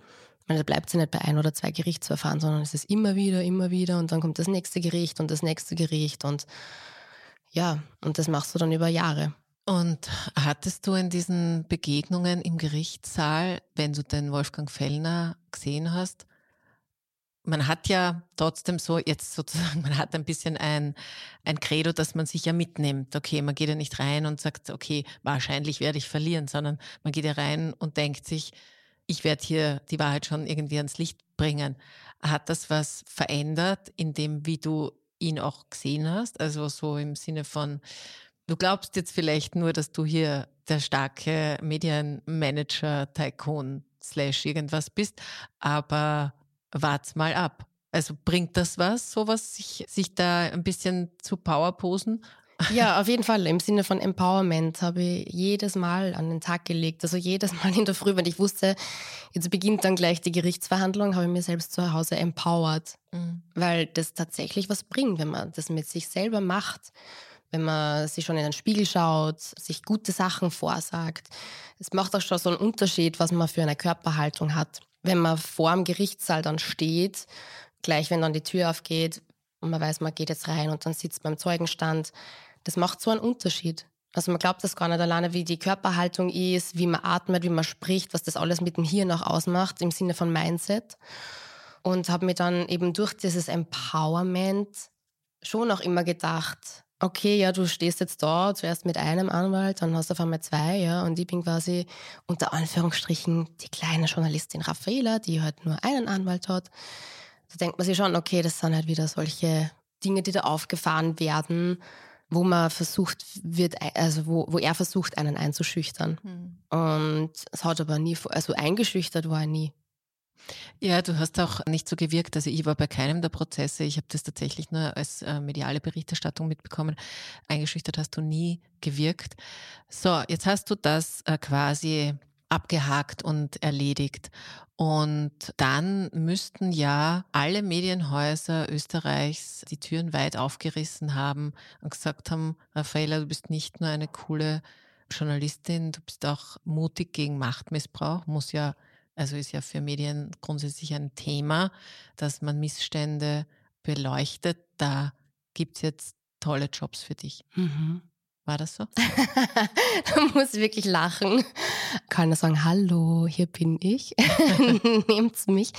meine, da bleibt sie nicht bei ein oder zwei Gerichtsverfahren, sondern es ist immer wieder, immer wieder und dann kommt das nächste Gericht und das nächste Gericht und ja, und das machst du dann über Jahre. Und hattest du in diesen Begegnungen im Gerichtssaal, wenn du den Wolfgang Fellner gesehen hast, man hat ja trotzdem so jetzt sozusagen, man hat ein bisschen ein, ein Credo, dass man sich ja mitnimmt. Okay, man geht ja nicht rein und sagt, okay, wahrscheinlich werde ich verlieren, sondern man geht ja rein und denkt sich, ich werde hier die Wahrheit schon irgendwie ans Licht bringen. Hat das was verändert in dem, wie du ihn auch gesehen hast? Also so im Sinne von, du glaubst jetzt vielleicht nur, dass du hier der starke Medienmanager, Tycoon slash irgendwas bist, aber wart's mal ab. Also bringt das was, sowas, sich, sich da ein bisschen zu powerposen? Ja, auf jeden Fall. Im Sinne von Empowerment habe ich jedes Mal an den Tag gelegt. Also jedes Mal in der Früh, wenn ich wusste, jetzt beginnt dann gleich die Gerichtsverhandlung, habe ich mir selbst zu Hause empowered. Mhm. Weil das tatsächlich was bringt, wenn man das mit sich selber macht. Wenn man sich schon in den Spiegel schaut, sich gute Sachen vorsagt. Es macht auch schon so einen Unterschied, was man für eine Körperhaltung hat. Wenn man vor dem Gerichtssaal dann steht, gleich wenn dann die Tür aufgeht und man weiß, man geht jetzt rein und dann sitzt man im Zeugenstand, das macht so einen Unterschied. Also man glaubt das gar nicht alleine, wie die Körperhaltung ist, wie man atmet, wie man spricht, was das alles mit dem Hirn auch ausmacht im Sinne von Mindset. Und habe mir dann eben durch dieses Empowerment schon auch immer gedacht, okay, ja, du stehst jetzt da, zuerst mit einem Anwalt, dann hast du auf einmal zwei, ja, und ich bin quasi unter Anführungsstrichen die kleine Journalistin Raffaela, die halt nur einen Anwalt hat. Da denkt man sich schon, okay, das sind halt wieder solche Dinge, die da aufgefahren werden wo man versucht wird, also wo, wo er versucht, einen einzuschüchtern. Mhm. Und es hat aber nie, also eingeschüchtert war er nie. Ja, du hast auch nicht so gewirkt. Also ich war bei keinem der Prozesse. Ich habe das tatsächlich nur als äh, mediale Berichterstattung mitbekommen. Eingeschüchtert hast du nie gewirkt. So, jetzt hast du das äh, quasi abgehakt und erledigt. Und dann müssten ja alle Medienhäuser Österreichs die Türen weit aufgerissen haben und gesagt haben, Raffaella, du bist nicht nur eine coole Journalistin, du bist auch mutig gegen Machtmissbrauch, muss ja, also ist ja für Medien grundsätzlich ein Thema, dass man Missstände beleuchtet. Da gibt es jetzt tolle Jobs für dich. Mhm. War das so? da muss wirklich lachen. Keiner sagen, hallo, hier bin ich. Nehmt's mich.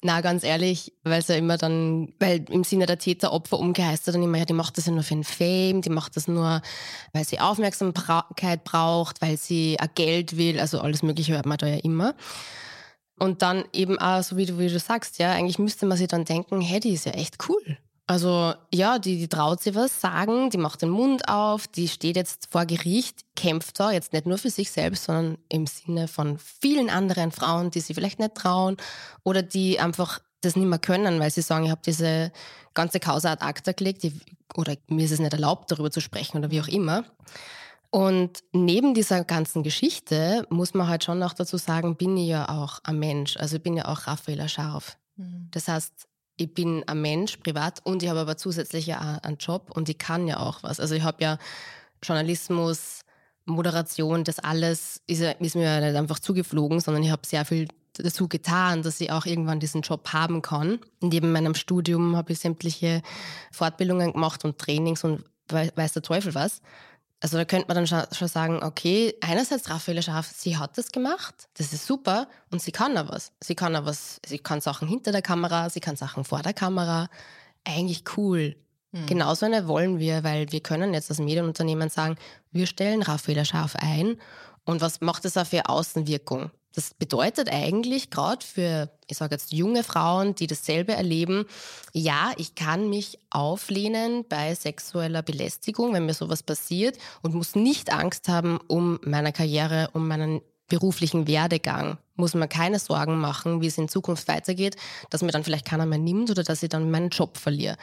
Na, ganz ehrlich, weil es ja immer dann, weil im Sinne der Täter-Opfer umgeheistet dann immer, ja, die macht das ja nur für den Fame, die macht das nur, weil sie Aufmerksamkeit braucht, weil sie Geld will, also alles Mögliche hört man da ja immer. Und dann eben auch, so wie du, wie du sagst, ja, eigentlich müsste man sich dann denken, hey, die ist ja echt cool. Also ja, die, die traut sich was sagen, die macht den Mund auf, die steht jetzt vor Gericht, kämpft da jetzt nicht nur für sich selbst, sondern im Sinne von vielen anderen Frauen, die sie vielleicht nicht trauen oder die einfach das nicht mehr können, weil sie sagen, ich habe diese ganze Causa ad acta gelegt die, oder mir ist es nicht erlaubt, darüber zu sprechen oder wie auch immer. Und neben dieser ganzen Geschichte muss man halt schon auch dazu sagen, bin ich ja auch ein Mensch. Also ich bin ja auch Raffaella Scharf. Mhm. Das heißt, ich bin ein Mensch privat und ich habe aber zusätzlich ja einen Job und ich kann ja auch was. Also ich habe ja Journalismus, Moderation, das alles ist, ist mir ja nicht einfach zugeflogen, sondern ich habe sehr viel dazu getan, dass ich auch irgendwann diesen Job haben kann. Neben meinem Studium habe ich sämtliche Fortbildungen gemacht und Trainings und weiß der Teufel was. Also da könnte man dann schon, sagen, okay, einerseits Raffaele Scharf, sie hat das gemacht, das ist super und sie kann auch was. Sie kann auch was, sie kann Sachen hinter der Kamera, sie kann Sachen vor der Kamera. Eigentlich cool. Mhm. Genauso eine wollen wir, weil wir können jetzt als Medienunternehmen sagen, wir stellen Raffaele Scharf ein und was macht das auch für Außenwirkung? Das bedeutet eigentlich gerade für, ich sage jetzt junge Frauen, die dasselbe erleben, ja, ich kann mich auflehnen bei sexueller Belästigung, wenn mir sowas passiert und muss nicht Angst haben um meine Karriere, um meinen beruflichen Werdegang. Muss man keine Sorgen machen, wie es in Zukunft weitergeht, dass mir dann vielleicht keiner mehr nimmt oder dass ich dann meinen Job verliere.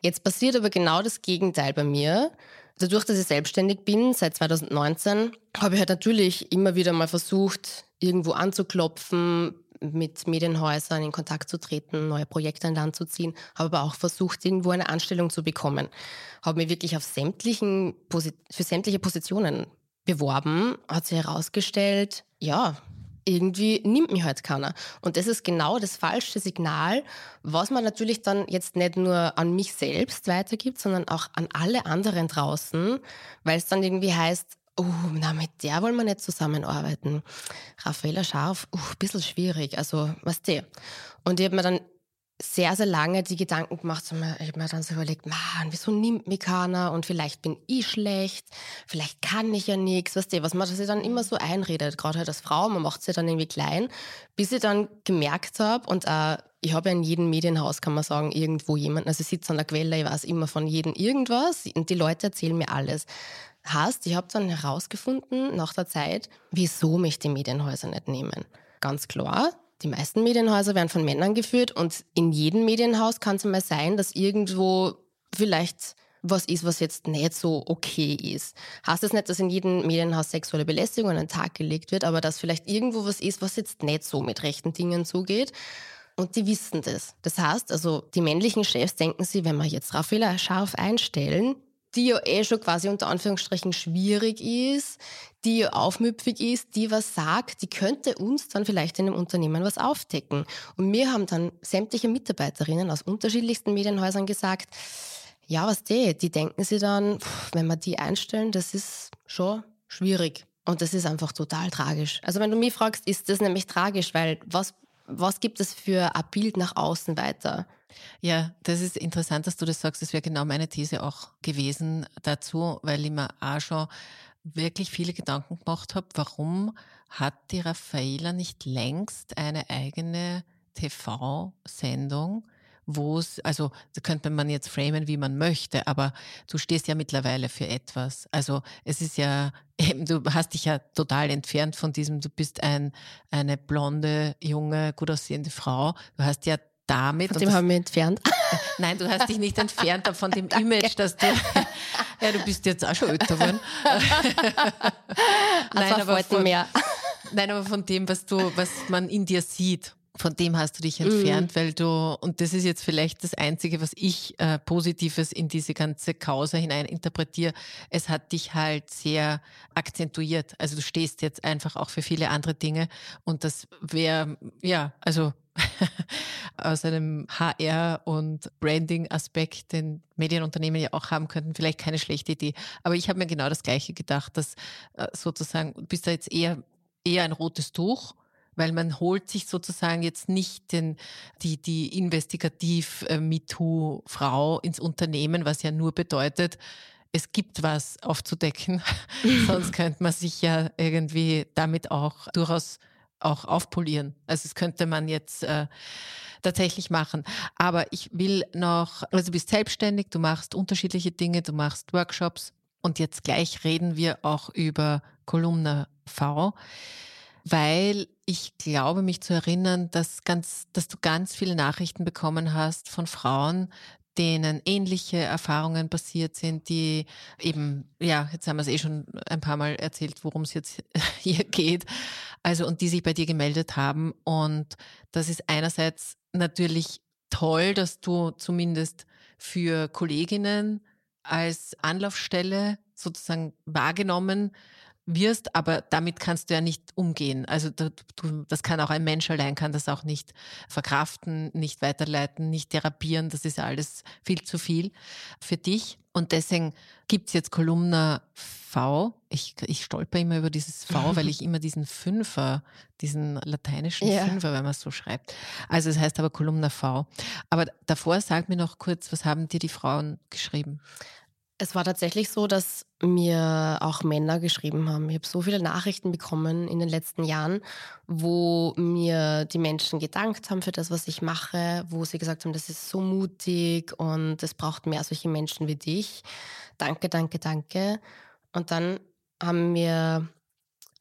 Jetzt passiert aber genau das Gegenteil bei mir. Dadurch, dass ich selbstständig bin, seit 2019, habe ich halt natürlich immer wieder mal versucht, irgendwo anzuklopfen, mit Medienhäusern in Kontakt zu treten, neue Projekte an Land zu ziehen, habe aber auch versucht, irgendwo eine Anstellung zu bekommen. Habe mich wirklich auf sämtlichen, für sämtliche Positionen beworben, hat sich herausgestellt, ja, irgendwie nimmt mich halt keiner. Und das ist genau das falsche Signal, was man natürlich dann jetzt nicht nur an mich selbst weitergibt, sondern auch an alle anderen draußen, weil es dann irgendwie heißt, oh, na, mit der wollen wir nicht zusammenarbeiten. Raffaella Scharf, uh, ein bisschen schwierig, also was der. Und ich habe mir dann sehr, sehr lange die Gedanken gemacht. Ich habe mir dann so überlegt, man, wieso nimmt mich keiner und vielleicht bin ich schlecht, vielleicht kann ich ja nichts, weißt du, was man sich dann immer so einredet, gerade halt als Frau, man macht sie dann irgendwie klein, bis ich dann gemerkt habe und äh, ich habe ja in jedem Medienhaus, kann man sagen, irgendwo jemanden, also ich sitze an der Quelle, ich weiß immer von jedem irgendwas und die Leute erzählen mir alles. Heißt, ich habe dann herausgefunden nach der Zeit, wieso mich die Medienhäuser nicht nehmen. Ganz klar, die meisten Medienhäuser werden von Männern geführt und in jedem Medienhaus kann es mal sein, dass irgendwo vielleicht was ist, was jetzt nicht so okay ist. Heißt das nicht, dass in jedem Medienhaus sexuelle Belästigung an den Tag gelegt wird, aber dass vielleicht irgendwo was ist, was jetzt nicht so mit rechten Dingen zugeht. Und die wissen das. Das heißt, also die männlichen Chefs denken sie, wenn wir jetzt Raffaella scharf einstellen, die ja eh schon quasi unter Anführungsstrichen schwierig ist, die ja aufmüpfig ist, die was sagt, die könnte uns dann vielleicht in einem Unternehmen was aufdecken. Und mir haben dann sämtliche Mitarbeiterinnen aus unterschiedlichsten Medienhäusern gesagt, ja, was die, die denken sie dann, wenn wir die einstellen, das ist schon schwierig. Und das ist einfach total tragisch. Also wenn du mich fragst, ist das nämlich tragisch, weil was, was gibt es für ein Bild nach außen weiter? Ja, das ist interessant, dass du das sagst. Das wäre genau meine These auch gewesen dazu, weil ich mir auch schon wirklich viele Gedanken gemacht habe, warum hat die Raffaela nicht längst eine eigene TV-Sendung, wo es, also da könnte man jetzt framen, wie man möchte, aber du stehst ja mittlerweile für etwas. Also es ist ja, eben, du hast dich ja total entfernt von diesem, du bist ein, eine blonde, junge, gut aussehende Frau. Du hast ja damit. Von dem haben wir entfernt. Nein, du hast dich nicht entfernt von dem Image, dass du. Ja, du bist jetzt auch schon älter geworden. nein, aber von, mehr. nein, aber von dem, was du, was man in dir sieht. Von dem hast du dich entfernt, mm. weil du, und das ist jetzt vielleicht das Einzige, was ich äh, Positives in diese ganze Causa hinein interpretiere. Es hat dich halt sehr akzentuiert. Also du stehst jetzt einfach auch für viele andere Dinge. Und das wäre, ja, also aus einem HR- und Branding-Aspekt, den Medienunternehmen ja auch haben könnten, vielleicht keine schlechte Idee. Aber ich habe mir genau das Gleiche gedacht, dass äh, sozusagen, du bist da jetzt eher, eher ein rotes Tuch, weil man holt sich sozusagen jetzt nicht den, die, die investigativ äh, MeToo-Frau ins Unternehmen, was ja nur bedeutet, es gibt was aufzudecken. Sonst könnte man sich ja irgendwie damit auch durchaus auch aufpolieren. Also das könnte man jetzt äh, tatsächlich machen. Aber ich will noch, also du bist selbstständig, du machst unterschiedliche Dinge, du machst Workshops und jetzt gleich reden wir auch über Kolumna V, weil ich glaube, mich zu erinnern, dass ganz, dass du ganz viele Nachrichten bekommen hast von Frauen, denen ähnliche Erfahrungen passiert sind, die eben, ja, jetzt haben wir es eh schon ein paar Mal erzählt, worum es jetzt hier geht, also und die sich bei dir gemeldet haben. Und das ist einerseits natürlich toll, dass du zumindest für Kolleginnen als Anlaufstelle sozusagen wahrgenommen wirst, aber damit kannst du ja nicht umgehen. Also du, das kann auch ein Mensch allein, kann das auch nicht verkraften, nicht weiterleiten, nicht therapieren. Das ist ja alles viel zu viel für dich. Und deswegen gibt's jetzt Kolumna V. Ich, ich stolper immer über dieses V, weil ich immer diesen Fünfer, diesen lateinischen ja. Fünfer, wenn man es so schreibt. Also es heißt aber Kolumna V. Aber davor sag mir noch kurz, was haben dir die Frauen geschrieben? Es war tatsächlich so, dass mir auch Männer geschrieben haben. Ich habe so viele Nachrichten bekommen in den letzten Jahren, wo mir die Menschen gedankt haben für das, was ich mache, wo sie gesagt haben, das ist so mutig und es braucht mehr solche Menschen wie dich. Danke, danke, danke. Und dann haben mir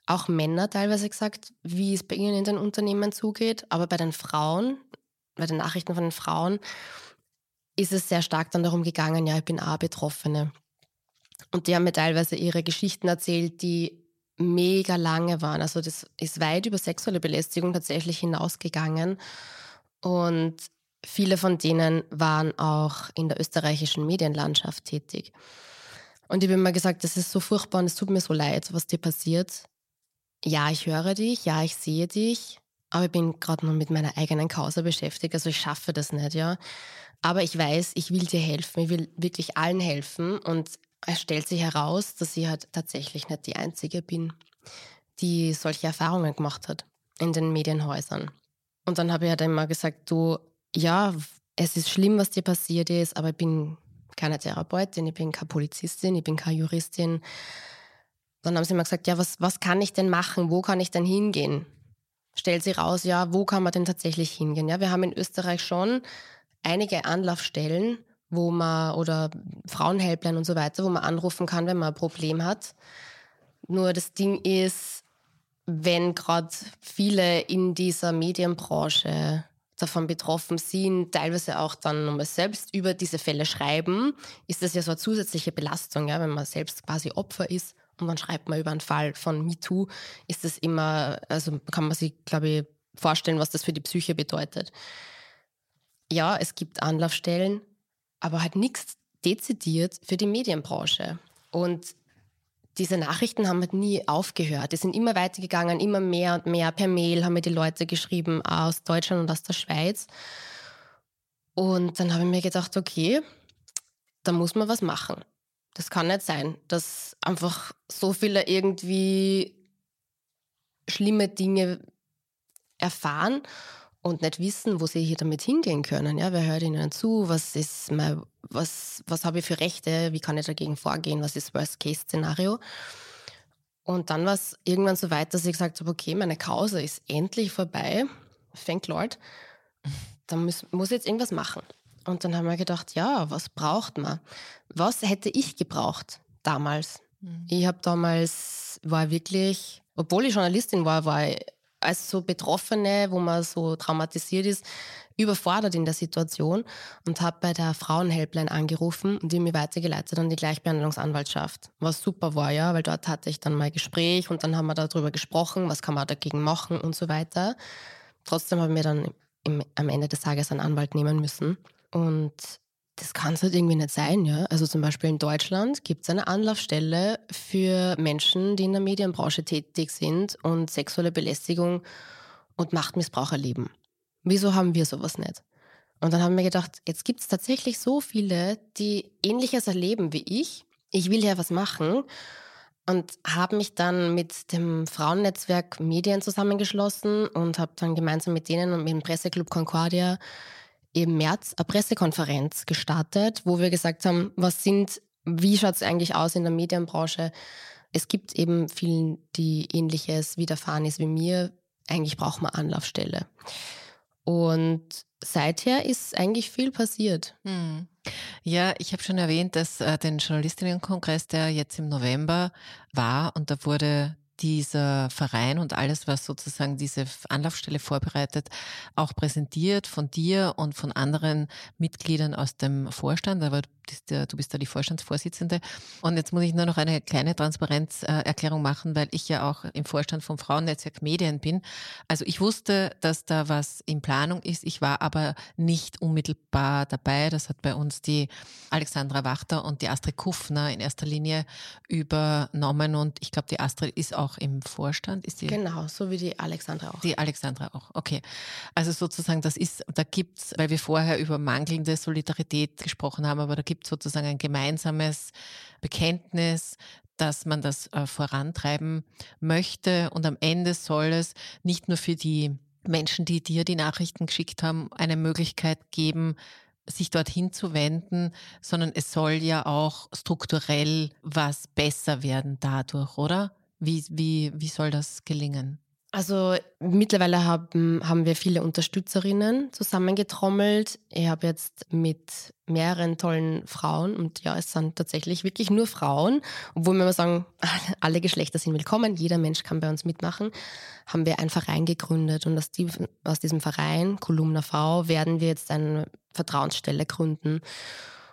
auch Männer teilweise gesagt, wie es bei ihnen in den Unternehmen zugeht, aber bei den Frauen, bei den Nachrichten von den Frauen, ist es sehr stark dann darum gegangen, ja, ich bin auch Betroffene. Und die haben mir teilweise ihre Geschichten erzählt, die mega lange waren. Also das ist weit über sexuelle Belästigung tatsächlich hinausgegangen. Und viele von denen waren auch in der österreichischen Medienlandschaft tätig. Und ich habe immer gesagt, das ist so furchtbar und es tut mir so leid, was dir passiert. Ja, ich höre dich, ja, ich sehe dich, aber ich bin gerade nur mit meiner eigenen Causa beschäftigt, also ich schaffe das nicht, ja. Aber ich weiß, ich will dir helfen, ich will wirklich allen helfen und es stellt sich heraus, dass ich halt tatsächlich nicht die Einzige bin, die solche Erfahrungen gemacht hat in den Medienhäusern. Und dann habe ich halt immer gesagt, du, ja, es ist schlimm, was dir passiert ist, aber ich bin keine Therapeutin, ich bin keine Polizistin, ich bin keine Juristin. Dann haben sie mir gesagt, ja, was, was kann ich denn machen? Wo kann ich denn hingehen? Stellt sie raus, ja, wo kann man denn tatsächlich hingehen? Ja, wir haben in Österreich schon einige Anlaufstellen, wo man, oder Frauenhelpline und so weiter, wo man anrufen kann, wenn man ein Problem hat. Nur das Ding ist, wenn gerade viele in dieser Medienbranche davon betroffen sind, teilweise auch dann nochmal selbst über diese Fälle schreiben, ist das ja so eine zusätzliche Belastung, ja, wenn man selbst quasi Opfer ist und dann schreibt man über einen Fall von MeToo, ist das immer, also kann man sich, glaube ich, vorstellen, was das für die Psyche bedeutet. Ja, es gibt Anlaufstellen, aber halt nichts dezidiert für die Medienbranche. Und diese Nachrichten haben halt nie aufgehört. Die sind immer weitergegangen, immer mehr und mehr. Per Mail haben mir die Leute geschrieben aus Deutschland und aus der Schweiz. Und dann habe ich mir gedacht, okay, da muss man was machen. Das kann nicht sein, dass einfach so viele irgendwie schlimme Dinge erfahren und nicht wissen, wo sie hier damit hingehen können. Ja, wer hört ihnen zu? Was ist mein, was, was habe ich für Rechte? Wie kann ich dagegen vorgehen? Was ist das Worst-Case-Szenario? Und dann war es irgendwann so weit, dass ich gesagt habe, okay, meine Kause ist endlich vorbei. Thank Lord. Dann muss, muss ich jetzt irgendwas machen. Und dann haben wir gedacht, ja, was braucht man? Was hätte ich gebraucht damals? Mhm. Ich habe damals, war wirklich, obwohl ich Journalistin war, war ich als so Betroffene, wo man so traumatisiert ist, überfordert in der Situation und habe bei der Frauenhelpline angerufen und die mir weitergeleitet an die Gleichbehandlungsanwaltschaft. Was super war, ja, weil dort hatte ich dann mal Gespräch und dann haben wir darüber gesprochen, was kann man dagegen machen und so weiter. Trotzdem haben wir dann im, am Ende des Tages einen Anwalt nehmen müssen. Und das kann es halt irgendwie nicht sein, ja. Also zum Beispiel in Deutschland gibt es eine Anlaufstelle für Menschen, die in der Medienbranche tätig sind und sexuelle Belästigung und Machtmissbrauch erleben. Wieso haben wir sowas nicht? Und dann haben wir gedacht, jetzt gibt es tatsächlich so viele, die ähnliches erleben wie ich. Ich will ja was machen und habe mich dann mit dem Frauennetzwerk Medien zusammengeschlossen und habe dann gemeinsam mit denen und mit dem Presseclub Concordia im März eine Pressekonferenz gestartet, wo wir gesagt haben, was sind, wie schaut es eigentlich aus in der Medienbranche? Es gibt eben vielen, die ähnliches widerfahren ist wie mir. Eigentlich braucht man Anlaufstelle. Und seither ist eigentlich viel passiert. Hm. Ja, ich habe schon erwähnt, dass äh, den Journalistinnenkongress, der jetzt im November war, und da wurde dieser Verein und alles, was sozusagen diese Anlaufstelle vorbereitet, auch präsentiert von dir und von anderen Mitgliedern aus dem Vorstand. Aber du bist da die Vorstandsvorsitzende. Und jetzt muss ich nur noch eine kleine Transparenzerklärung machen, weil ich ja auch im Vorstand vom Frauennetzwerk Medien bin. Also ich wusste, dass da was in Planung ist. Ich war aber nicht unmittelbar dabei. Das hat bei uns die Alexandra Wachter und die Astrid Kuffner in erster Linie übernommen. Und ich glaube, die Astrid ist auch im Vorstand. Ist die genau, so wie die Alexandra auch. Die Alexandra auch, okay. Also sozusagen, das ist, da gibt's, weil wir vorher über mangelnde Solidarität gesprochen haben, aber da gibt gibt sozusagen ein gemeinsames Bekenntnis, dass man das äh, vorantreiben möchte. Und am Ende soll es nicht nur für die Menschen, die dir die Nachrichten geschickt haben, eine Möglichkeit geben, sich dorthin zu wenden, sondern es soll ja auch strukturell was besser werden dadurch, oder? Wie, wie, wie soll das gelingen? Also mittlerweile haben, haben wir viele Unterstützerinnen zusammengetrommelt. Ich habe jetzt mit mehreren tollen Frauen und ja, es sind tatsächlich wirklich nur Frauen, obwohl wir immer sagen, alle Geschlechter sind willkommen, jeder Mensch kann bei uns mitmachen, haben wir einen Verein gegründet und aus, die, aus diesem Verein, Kolumna V, werden wir jetzt eine Vertrauensstelle gründen.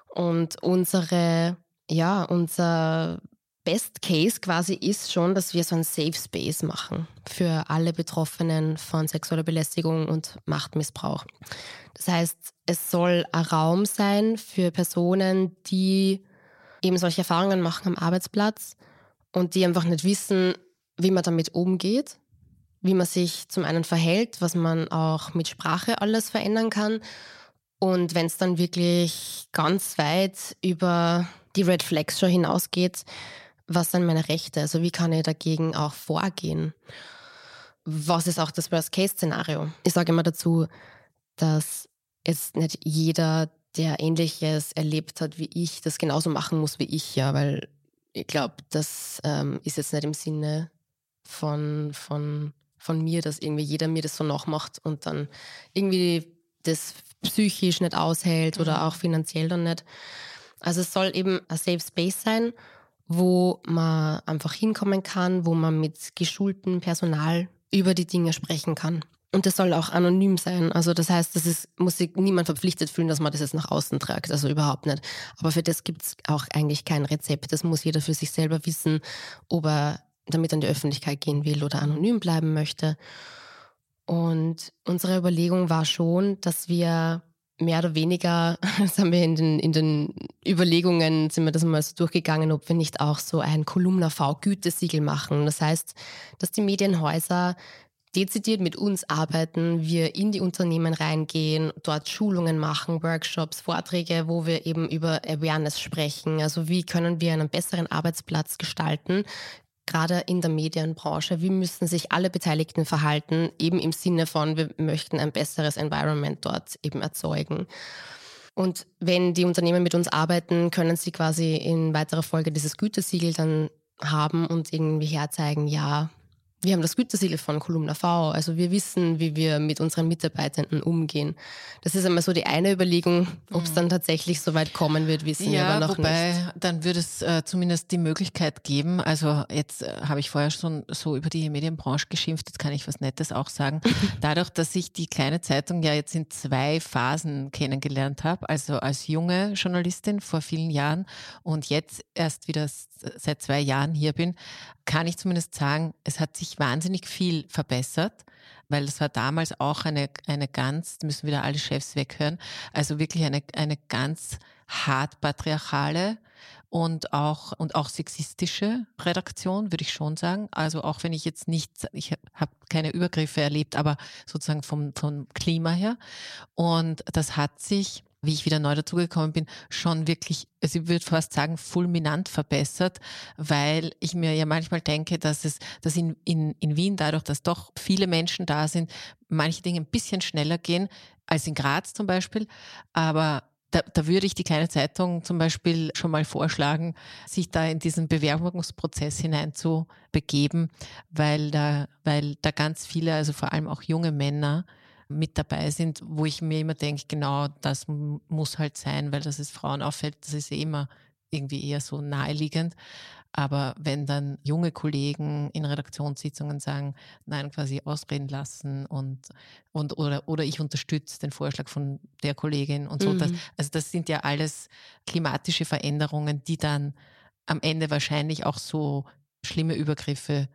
Und unsere, ja, unser Best Case quasi ist schon, dass wir so einen Safe Space machen für alle Betroffenen von sexueller Belästigung und Machtmissbrauch. Das heißt, es soll ein Raum sein für Personen, die eben solche Erfahrungen machen am Arbeitsplatz und die einfach nicht wissen, wie man damit umgeht, wie man sich zum einen verhält, was man auch mit Sprache alles verändern kann. Und wenn es dann wirklich ganz weit über die Red Flags schon hinausgeht, was sind meine Rechte? Also wie kann ich dagegen auch vorgehen? Was ist auch das Worst-Case-Szenario? Ich sage immer dazu, dass jetzt nicht jeder, der Ähnliches erlebt hat wie ich, das genauso machen muss wie ich, ja, weil ich glaube, das ähm, ist jetzt nicht im Sinne von, von, von mir, dass irgendwie jeder mir das so nachmacht und dann irgendwie das psychisch nicht aushält oder mhm. auch finanziell dann nicht. Also es soll eben ein Safe Space sein, wo man einfach hinkommen kann, wo man mit geschultem Personal über die Dinge sprechen kann. Und das soll auch anonym sein. Also das heißt, das ist, muss sich niemand verpflichtet fühlen, dass man das jetzt nach außen trägt. Also überhaupt nicht. Aber für das gibt es auch eigentlich kein Rezept. Das muss jeder für sich selber wissen, ob er damit an die Öffentlichkeit gehen will oder anonym bleiben möchte. Und unsere Überlegung war schon, dass wir mehr oder weniger, das haben wir in den, in den Überlegungen, sind wir das mal so durchgegangen, ob wir nicht auch so ein Kolumna V-Gütesiegel machen. Das heißt, dass die Medienhäuser dezidiert mit uns arbeiten, wir in die Unternehmen reingehen, dort Schulungen machen, Workshops, Vorträge, wo wir eben über Awareness sprechen. Also wie können wir einen besseren Arbeitsplatz gestalten, gerade in der Medienbranche, wie müssen sich alle Beteiligten verhalten, eben im Sinne von, wir möchten ein besseres Environment dort eben erzeugen. Und wenn die Unternehmen mit uns arbeiten, können sie quasi in weiterer Folge dieses Gütesiegel dann haben und irgendwie herzeigen, ja, wir haben das Gütesiegel von Kolumna V, also wir wissen, wie wir mit unseren Mitarbeitenden umgehen. Das ist einmal so die eine Überlegung, ob es mhm. dann tatsächlich so weit kommen wird, wissen ja, wir aber noch wobei, nicht. Dann würde es äh, zumindest die Möglichkeit geben, also jetzt äh, habe ich vorher schon so über die Medienbranche geschimpft, jetzt kann ich was Nettes auch sagen. Dadurch, dass ich die kleine Zeitung ja jetzt in zwei Phasen kennengelernt habe, also als junge Journalistin vor vielen Jahren und jetzt erst wieder seit zwei Jahren hier bin, kann ich zumindest sagen, es hat sich wahnsinnig viel verbessert, weil es war damals auch eine, eine ganz, müssen wieder alle Chefs weghören, also wirklich eine, eine ganz hart patriarchale und auch, und auch sexistische Redaktion, würde ich schon sagen. Also auch wenn ich jetzt nicht, ich habe keine Übergriffe erlebt, aber sozusagen vom, vom Klima her. Und das hat sich wie ich wieder neu dazugekommen bin, schon wirklich, also ich würde fast sagen, fulminant verbessert, weil ich mir ja manchmal denke, dass es, dass in, in, in Wien dadurch, dass doch viele Menschen da sind, manche Dinge ein bisschen schneller gehen als in Graz zum Beispiel. Aber da, da würde ich die kleine Zeitung zum Beispiel schon mal vorschlagen, sich da in diesen Bewerbungsprozess hineinzubegeben, weil da, weil da ganz viele, also vor allem auch junge Männer, mit dabei sind, wo ich mir immer denke, genau das muss halt sein, weil das es Frauen auffällt, das ist eh immer irgendwie eher so naheliegend. Aber wenn dann junge Kollegen in Redaktionssitzungen sagen, nein, quasi ausreden lassen und, und oder, oder ich unterstütze den Vorschlag von der Kollegin und so, mhm. das, also das sind ja alles klimatische Veränderungen, die dann am Ende wahrscheinlich auch so schlimme Übergriffe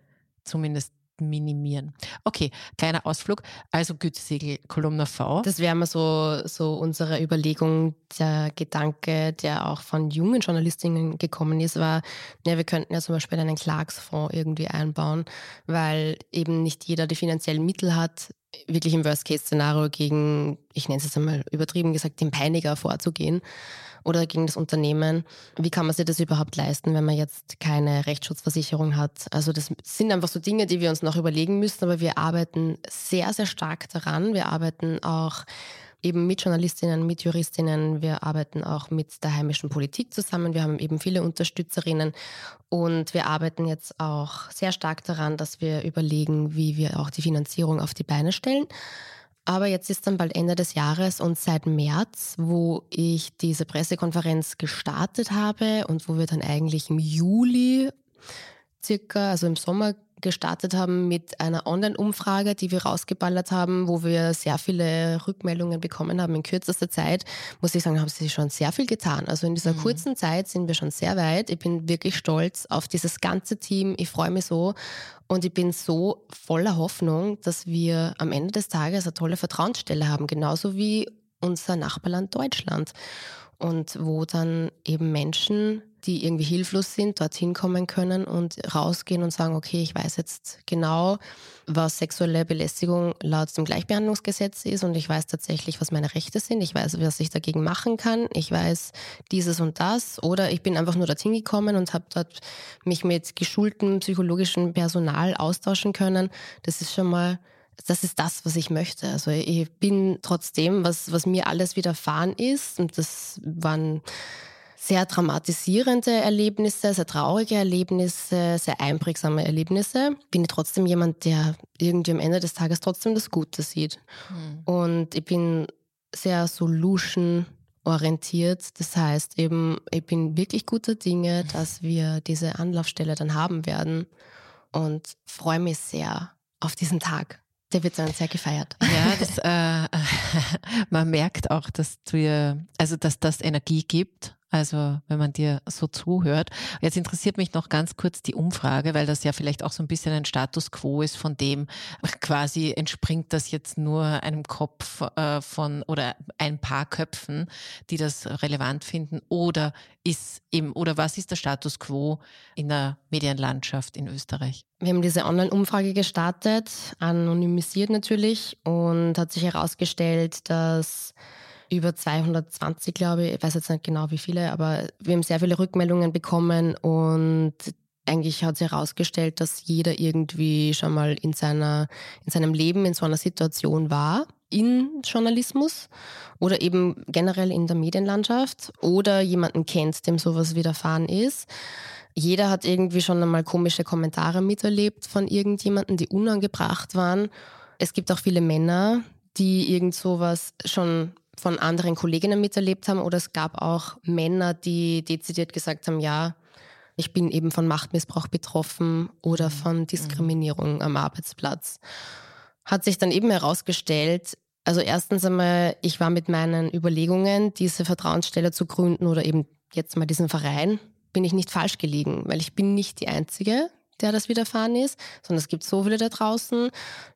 zumindest minimieren. Okay, kleiner Ausflug. Also Gütesiegel Kolumna V. Das wäre mal so, so unsere Überlegung, der Gedanke, der auch von jungen Journalistinnen gekommen ist, war, ja, wir könnten ja zum Beispiel einen Klagsfonds irgendwie einbauen, weil eben nicht jeder die finanziellen Mittel hat, wirklich im Worst-Case-Szenario gegen, ich nenne es jetzt einmal übertrieben gesagt, den Peiniger vorzugehen oder gegen das Unternehmen. Wie kann man sich das überhaupt leisten, wenn man jetzt keine Rechtsschutzversicherung hat? Also das sind einfach so Dinge, die wir uns noch überlegen müssen, aber wir arbeiten sehr, sehr stark daran. Wir arbeiten auch eben mit Journalistinnen, mit Juristinnen. Wir arbeiten auch mit der heimischen Politik zusammen. Wir haben eben viele Unterstützerinnen und wir arbeiten jetzt auch sehr stark daran, dass wir überlegen, wie wir auch die Finanzierung auf die Beine stellen. Aber jetzt ist dann bald Ende des Jahres und seit März, wo ich diese Pressekonferenz gestartet habe und wo wir dann eigentlich im Juli circa, also im Sommer gestartet haben mit einer Online-Umfrage, die wir rausgeballert haben, wo wir sehr viele Rückmeldungen bekommen haben in kürzester Zeit, muss ich sagen, haben sie schon sehr viel getan. Also in dieser mhm. kurzen Zeit sind wir schon sehr weit. Ich bin wirklich stolz auf dieses ganze Team. Ich freue mich so und ich bin so voller Hoffnung, dass wir am Ende des Tages eine tolle Vertrauensstelle haben, genauso wie unser Nachbarland Deutschland. Und wo dann eben Menschen die irgendwie hilflos sind, dorthin kommen können und rausgehen und sagen, okay, ich weiß jetzt genau, was sexuelle Belästigung laut dem Gleichbehandlungsgesetz ist und ich weiß tatsächlich, was meine Rechte sind, ich weiß, was ich dagegen machen kann, ich weiß dieses und das oder ich bin einfach nur dorthin gekommen und habe dort mich mit geschultem psychologischen Personal austauschen können. Das ist schon mal das ist das, was ich möchte. Also ich bin trotzdem, was, was mir alles widerfahren ist, und das waren sehr dramatisierende Erlebnisse, sehr traurige Erlebnisse, sehr einprägsame Erlebnisse, bin ich trotzdem jemand, der irgendwie am Ende des Tages trotzdem das Gute sieht. Mhm. Und ich bin sehr solution orientiert. Das heißt eben, ich bin wirklich guter Dinge, dass wir diese Anlaufstelle dann haben werden und freue mich sehr auf diesen Tag. Der wird dann sehr gefeiert. Ja, das, äh, man merkt auch, dass du, also dass das Energie gibt also wenn man dir so zuhört. Jetzt interessiert mich noch ganz kurz die Umfrage, weil das ja vielleicht auch so ein bisschen ein Status quo ist, von dem quasi entspringt das jetzt nur einem Kopf äh, von oder ein paar Köpfen, die das relevant finden, oder ist eben, oder was ist der Status quo in der Medienlandschaft in Österreich? Wir haben diese Online-Umfrage gestartet, anonymisiert natürlich, und hat sich herausgestellt, dass über 220, glaube ich. Ich weiß jetzt nicht genau wie viele, aber wir haben sehr viele Rückmeldungen bekommen und eigentlich hat sich herausgestellt, dass jeder irgendwie schon mal in, seiner, in seinem Leben in so einer Situation war, in Journalismus oder eben generell in der Medienlandschaft oder jemanden kennt, dem sowas widerfahren ist. Jeder hat irgendwie schon einmal komische Kommentare miterlebt von irgendjemanden, die unangebracht waren. Es gibt auch viele Männer, die irgend sowas schon von anderen Kolleginnen miterlebt haben oder es gab auch Männer, die dezidiert gesagt haben, ja, ich bin eben von Machtmissbrauch betroffen oder mhm. von Diskriminierung mhm. am Arbeitsplatz. Hat sich dann eben herausgestellt, also erstens einmal, ich war mit meinen Überlegungen, diese Vertrauensstelle zu gründen oder eben jetzt mal diesen Verein, bin ich nicht falsch gelegen, weil ich bin nicht die Einzige, der das widerfahren ist, sondern es gibt so viele da draußen.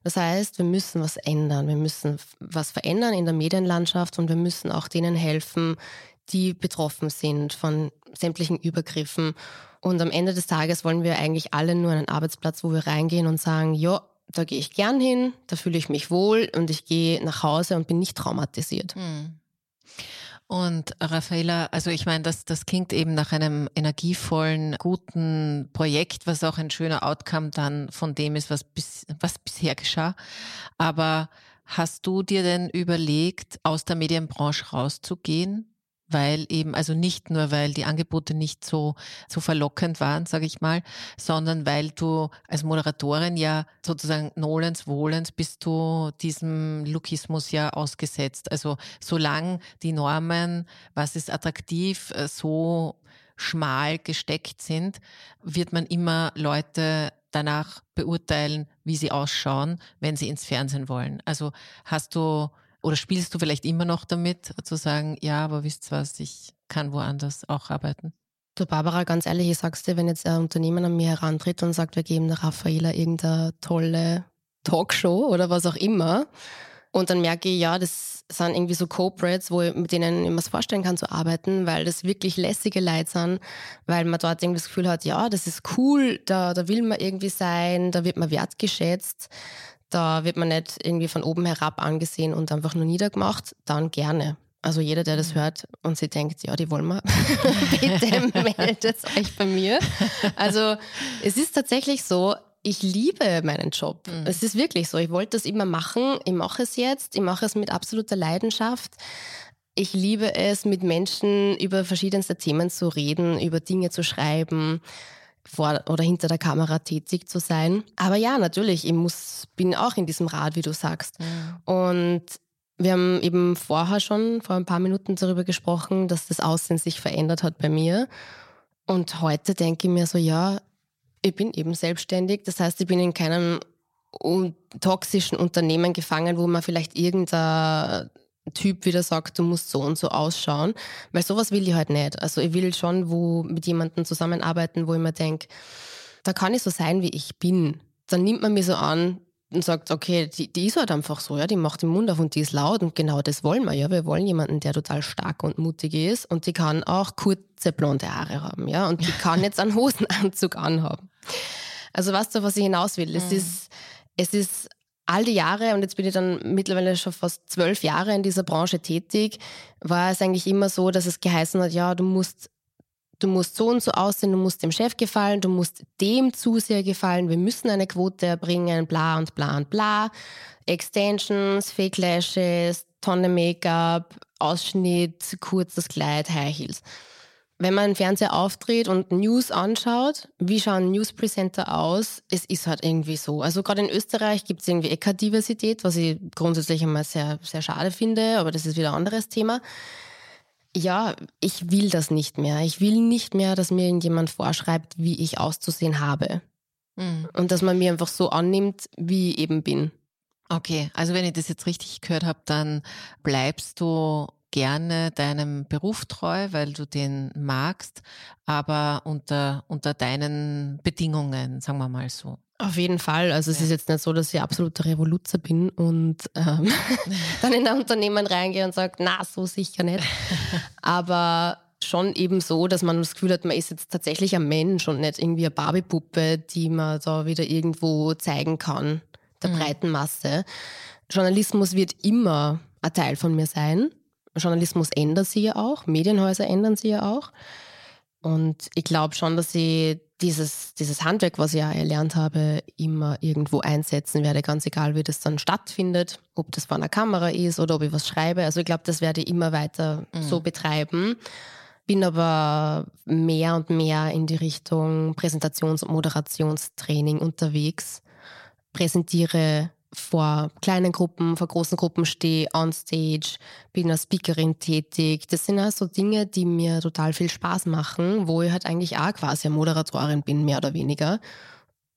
Das heißt, wir müssen was ändern. Wir müssen was verändern in der Medienlandschaft und wir müssen auch denen helfen, die betroffen sind von sämtlichen Übergriffen. Und am Ende des Tages wollen wir eigentlich alle nur einen Arbeitsplatz, wo wir reingehen und sagen, ja, da gehe ich gern hin, da fühle ich mich wohl und ich gehe nach Hause und bin nicht traumatisiert. Hm. Und Raffaella, also ich meine, das, das klingt eben nach einem energievollen, guten Projekt, was auch ein schöner Outcome dann von dem ist, was, bis, was bisher geschah. Aber hast du dir denn überlegt, aus der Medienbranche rauszugehen? Weil eben, also nicht nur, weil die Angebote nicht so, so verlockend waren, sage ich mal, sondern weil du als Moderatorin ja sozusagen Nolens Wohlens bist du diesem Lukismus ja ausgesetzt. Also solange die Normen, was ist attraktiv, äh, so schmal gesteckt sind, wird man immer Leute danach beurteilen, wie sie ausschauen, wenn sie ins Fernsehen wollen. Also hast du oder spielst du vielleicht immer noch damit, zu sagen, ja, aber wisst ihr was, ich kann woanders auch arbeiten? Du Barbara, ganz ehrlich, ich sag's dir, wenn jetzt ein Unternehmen an mir herantritt und sagt, wir geben der Raffaela irgendeine tolle Talkshow oder was auch immer, und dann merke ich, ja, das sind irgendwie so Corporates, wo ich, mit denen ich mir das vorstellen kann zu arbeiten, weil das wirklich lässige Leute sind, weil man dort irgendwie das Gefühl hat, ja, das ist cool, da, da will man irgendwie sein, da wird man wertgeschätzt. Da wird man nicht irgendwie von oben herab angesehen und einfach nur niedergemacht, dann gerne. Also jeder, der das mhm. hört und sich denkt, ja, die wollen wir, bitte meldet euch bei mir. Also es ist tatsächlich so, ich liebe meinen Job. Mhm. Es ist wirklich so. Ich wollte das immer machen. Ich mache es jetzt. Ich mache es mit absoluter Leidenschaft. Ich liebe es, mit Menschen über verschiedenste Themen zu reden, über Dinge zu schreiben vor oder hinter der Kamera tätig zu sein. Aber ja, natürlich, ich muss, bin auch in diesem Rad, wie du sagst. Mhm. Und wir haben eben vorher schon, vor ein paar Minuten darüber gesprochen, dass das Aussehen sich verändert hat bei mir. Und heute denke ich mir so, ja, ich bin eben selbstständig. Das heißt, ich bin in keinem toxischen Unternehmen gefangen, wo man vielleicht irgendein Typ wieder sagt, du musst so und so ausschauen, weil sowas will ich halt nicht. Also ich will schon wo mit jemandem zusammenarbeiten, wo ich mir denke, da kann ich so sein, wie ich bin. Dann nimmt man mich so an und sagt, okay, die, die ist halt einfach so, ja, die macht den Mund auf und die ist laut und genau das wollen wir, ja. Wir wollen jemanden, der total stark und mutig ist und die kann auch kurze blonde Haare haben, ja, und die kann jetzt einen Hosenanzug anhaben. Also weißt du, was ich hinaus will? Es mhm. ist, es ist all die Jahre, und jetzt bin ich dann mittlerweile schon fast zwölf Jahre in dieser Branche tätig, war es eigentlich immer so, dass es geheißen hat, ja, du musst du musst so und so aussehen, du musst dem Chef gefallen, du musst dem zu sehr gefallen, wir müssen eine Quote erbringen, bla und bla und bla. Extensions, Fake Lashes, Tonne Make-up, Ausschnitt, kurzes Kleid, High Heels. Wenn man einen Fernseher aufdreht und News anschaut, wie schauen Newspresenter aus? Es ist halt irgendwie so. Also gerade in Österreich gibt es irgendwie Ecker-Diversität, was ich grundsätzlich einmal sehr, sehr schade finde, aber das ist wieder ein anderes Thema. Ja, ich will das nicht mehr. Ich will nicht mehr, dass mir irgendjemand vorschreibt, wie ich auszusehen habe. Mhm. Und dass man mir einfach so annimmt, wie ich eben bin. Okay, also wenn ich das jetzt richtig gehört habe, dann bleibst du gerne deinem Beruf treu, weil du den magst, aber unter, unter deinen Bedingungen, sagen wir mal so. Auf jeden Fall. Also es ist jetzt nicht so, dass ich absoluter Revoluzer bin und ähm, dann in ein Unternehmen reingehe und sage, na, so sicher nicht. Aber schon eben so, dass man das Gefühl hat, man ist jetzt tatsächlich ein Mensch und nicht irgendwie eine Barbiepuppe, die man da wieder irgendwo zeigen kann, der mhm. breiten Masse. Journalismus wird immer ein Teil von mir sein. Journalismus ändert sich ja auch, Medienhäuser ändern sich ja auch. Und ich glaube schon, dass ich dieses, dieses Handwerk, was ich ja erlernt habe, immer irgendwo einsetzen werde, ganz egal, wie das dann stattfindet, ob das vor einer Kamera ist oder ob ich was schreibe. Also ich glaube, das werde ich immer weiter mhm. so betreiben. Bin aber mehr und mehr in die Richtung Präsentations- und Moderationstraining unterwegs. Präsentiere vor kleinen Gruppen, vor großen Gruppen stehe, on stage, bin als Speakerin tätig. Das sind also Dinge, die mir total viel Spaß machen, wo ich halt eigentlich auch quasi eine Moderatorin bin, mehr oder weniger.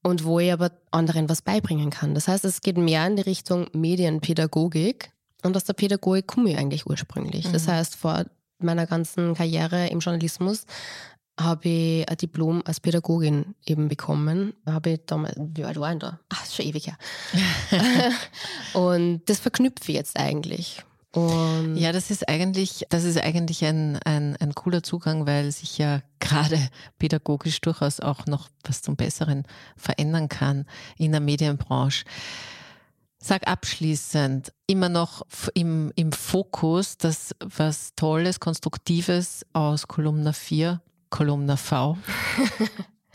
Und wo ich aber anderen was beibringen kann. Das heißt, es geht mehr in die Richtung Medienpädagogik. Und aus der Pädagogik komme ich eigentlich ursprünglich. Mhm. Das heißt, vor meiner ganzen Karriere im Journalismus habe ich ein Diplom als Pädagogin eben bekommen. Habe ich damals, wie alt war ich da? Ach, schon ewig her. und das verknüpfe ich jetzt eigentlich. Und ja, das ist eigentlich, das ist eigentlich ein, ein, ein cooler Zugang, weil sich ja gerade pädagogisch durchaus auch noch was zum Besseren verändern kann in der Medienbranche. Sag abschließend, immer noch im, im Fokus, dass was Tolles, Konstruktives aus Kolumna 4 Kolumna V.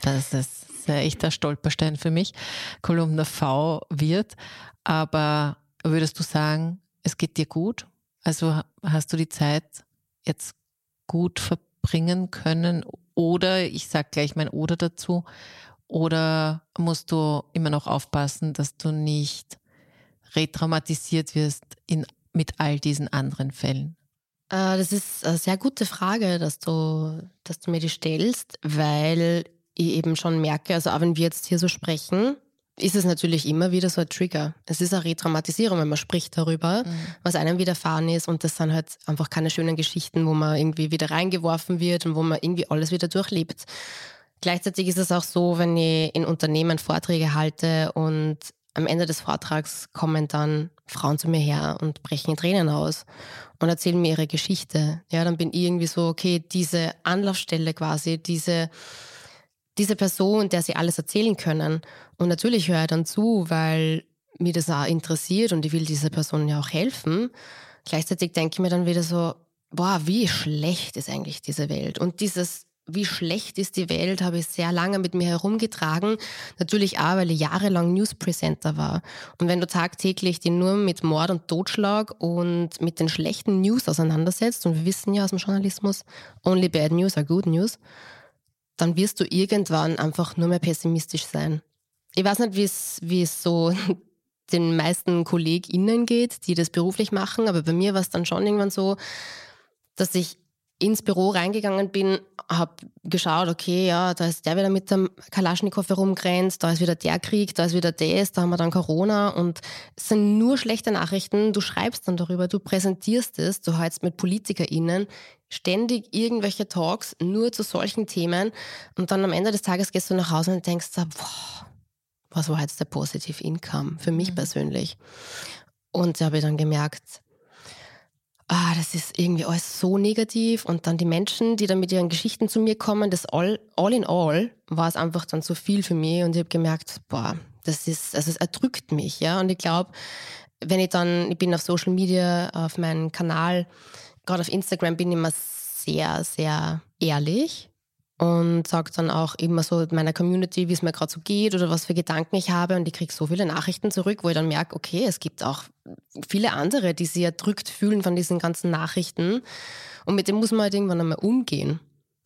das ist ein echter Stolperstein für mich. Kolumna V wird. Aber würdest du sagen, es geht dir gut? Also hast du die Zeit jetzt gut verbringen können? Oder ich sage gleich mein Oder dazu. Oder musst du immer noch aufpassen, dass du nicht retraumatisiert wirst in, mit all diesen anderen Fällen? Äh, das ist eine sehr gute Frage, dass du, dass du mir die stellst, weil ich eben schon merke, also auch wenn wir jetzt hier so sprechen, ist es natürlich immer wieder so ein Trigger. Es ist eine Retraumatisierung, wenn man spricht darüber, mhm. was einem widerfahren ist und das sind halt einfach keine schönen Geschichten, wo man irgendwie wieder reingeworfen wird und wo man irgendwie alles wieder durchlebt. Gleichzeitig ist es auch so, wenn ich in Unternehmen Vorträge halte und am Ende des Vortrags kommen dann Frauen zu mir her und brechen in Tränen aus und erzählen mir ihre Geschichte. Ja, dann bin ich irgendwie so, okay, diese Anlaufstelle quasi, diese, diese Person, der sie alles erzählen können. Und natürlich höre ich dann zu, weil mir das auch interessiert und ich will dieser Person ja auch helfen. Gleichzeitig denke ich mir dann wieder so, boah, wie schlecht ist eigentlich diese Welt. Und dieses wie schlecht ist die Welt, habe ich sehr lange mit mir herumgetragen. Natürlich auch, weil ich jahrelang Newspresenter war. Und wenn du tagtäglich dich nur mit Mord und Totschlag und mit den schlechten News auseinandersetzt, und wir wissen ja aus dem Journalismus, only bad news are good news, dann wirst du irgendwann einfach nur mehr pessimistisch sein. Ich weiß nicht, wie es so den meisten KollegInnen geht, die das beruflich machen, aber bei mir war es dann schon irgendwann so, dass ich ins Büro reingegangen bin, habe geschaut, okay, ja, da ist der wieder mit dem Kalaschnikow herumgrenzt, da ist wieder der Krieg, da ist wieder das, da haben wir dann Corona und es sind nur schlechte Nachrichten. Du schreibst dann darüber, du präsentierst es, du hältst mit PolitikerInnen ständig irgendwelche Talks nur zu solchen Themen und dann am Ende des Tages gehst du nach Hause und denkst, boah, was war jetzt der Positive Income für mich mhm. persönlich? Und da habe ich dann gemerkt, ah, das ist irgendwie alles so negativ. Und dann die Menschen, die dann mit ihren Geschichten zu mir kommen, das all, all in all war es einfach dann zu viel für mich. Und ich habe gemerkt, boah, das ist, also es erdrückt mich, ja, und ich glaube, wenn ich dann, ich bin auf Social Media, auf meinem Kanal, gerade auf Instagram bin ich immer sehr, sehr ehrlich und sage dann auch immer so meiner Community, wie es mir gerade so geht oder was für Gedanken ich habe. Und ich kriege so viele Nachrichten zurück, wo ich dann merke, okay, es gibt auch viele andere, die sich erdrückt fühlen von diesen ganzen Nachrichten. Und mit dem muss man halt irgendwann einmal umgehen.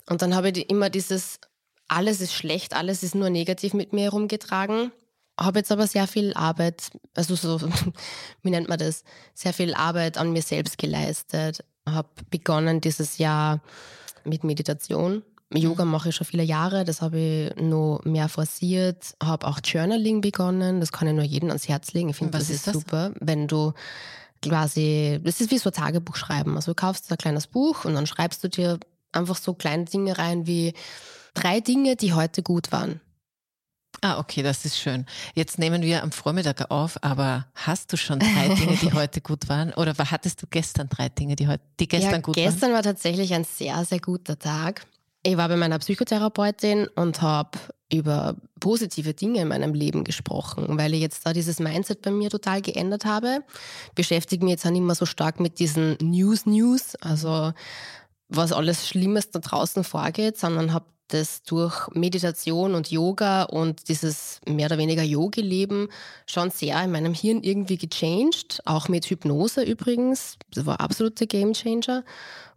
Und dann habe ich immer dieses, alles ist schlecht, alles ist nur negativ mit mir herumgetragen. Habe jetzt aber sehr viel Arbeit, also so, wie nennt man das, sehr viel Arbeit an mir selbst geleistet. Habe begonnen dieses Jahr mit Meditation Yoga mhm. mache ich schon viele Jahre, das habe ich noch mehr forciert, habe auch Journaling begonnen, das kann ich nur jedem ans Herz legen. Ich finde, das ist, ist das? super, wenn du quasi, das ist wie so ein Tagebuch schreiben. Also du kaufst ein kleines Buch und dann schreibst du dir einfach so kleine Dinge rein wie drei Dinge, die heute gut waren. Ah, okay, das ist schön. Jetzt nehmen wir am Vormittag auf, aber hast du schon drei Dinge, die heute gut waren? Oder hattest du gestern drei Dinge, die, heute, die gestern ja, gut gestern waren? Gestern war tatsächlich ein sehr, sehr guter Tag. Ich war bei meiner Psychotherapeutin und habe über positive Dinge in meinem Leben gesprochen, weil ich jetzt da dieses Mindset bei mir total geändert habe. Beschäftige mich jetzt auch nicht mehr so stark mit diesen News-News, also was alles Schlimmes da draußen vorgeht, sondern habe das durch Meditation und Yoga und dieses mehr oder weniger Yogi-Leben schon sehr in meinem Hirn irgendwie gechanged, auch mit Hypnose übrigens. Das war absolute Gamechanger,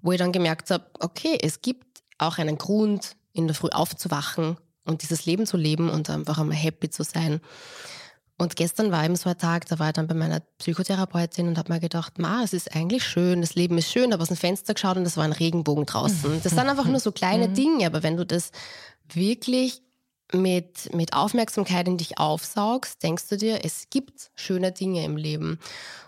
wo ich dann gemerkt habe, okay, es gibt auch einen Grund, in der Früh aufzuwachen und dieses Leben zu leben und einfach einmal happy zu sein. Und gestern war eben so ein Tag, da war ich dann bei meiner Psychotherapeutin und habe mir gedacht, ma, es ist eigentlich schön, das Leben ist schön, habe aus dem Fenster geschaut und es war ein Regenbogen draußen. Das sind einfach nur so kleine mhm. Dinge, aber wenn du das wirklich mit, mit Aufmerksamkeit in dich aufsaugst, denkst du dir, es gibt schöne Dinge im Leben.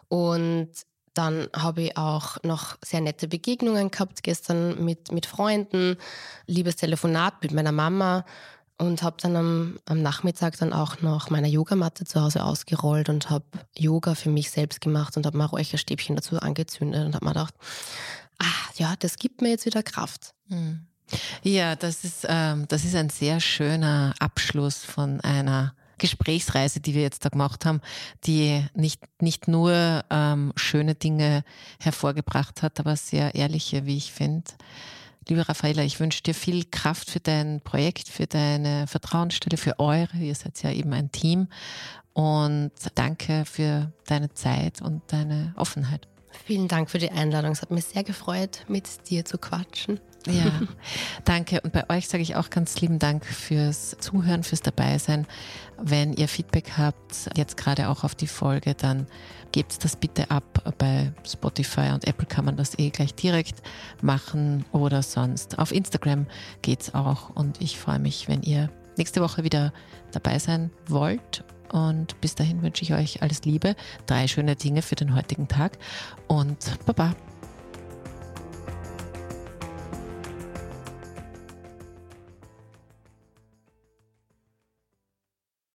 Und dann habe ich auch noch sehr nette Begegnungen gehabt gestern mit, mit Freunden, liebes Telefonat mit meiner Mama und habe dann am, am, Nachmittag dann auch noch meine Yogamatte zu Hause ausgerollt und habe Yoga für mich selbst gemacht und habe mal Räucherstäbchen dazu angezündet und habe mir gedacht, ah ja, das gibt mir jetzt wieder Kraft. Hm. Ja, das ist, ähm, das ist ein sehr schöner Abschluss von einer Gesprächsreise, die wir jetzt da gemacht haben, die nicht, nicht nur ähm, schöne Dinge hervorgebracht hat, aber sehr ehrliche, wie ich finde. Liebe Raffaella, ich wünsche dir viel Kraft für dein Projekt, für deine Vertrauensstelle, für eure. Ihr seid ja eben ein Team. Und danke für deine Zeit und deine Offenheit. Vielen Dank für die Einladung. Es hat mich sehr gefreut, mit dir zu quatschen. Ja, danke. Und bei euch sage ich auch ganz lieben Dank fürs Zuhören, fürs Dabeisein. Wenn ihr Feedback habt, jetzt gerade auch auf die Folge, dann gebt das bitte ab. Bei Spotify und Apple kann man das eh gleich direkt machen oder sonst. Auf Instagram geht's auch. Und ich freue mich, wenn ihr nächste Woche wieder dabei sein wollt. Und bis dahin wünsche ich euch alles Liebe, drei schöne Dinge für den heutigen Tag und Baba.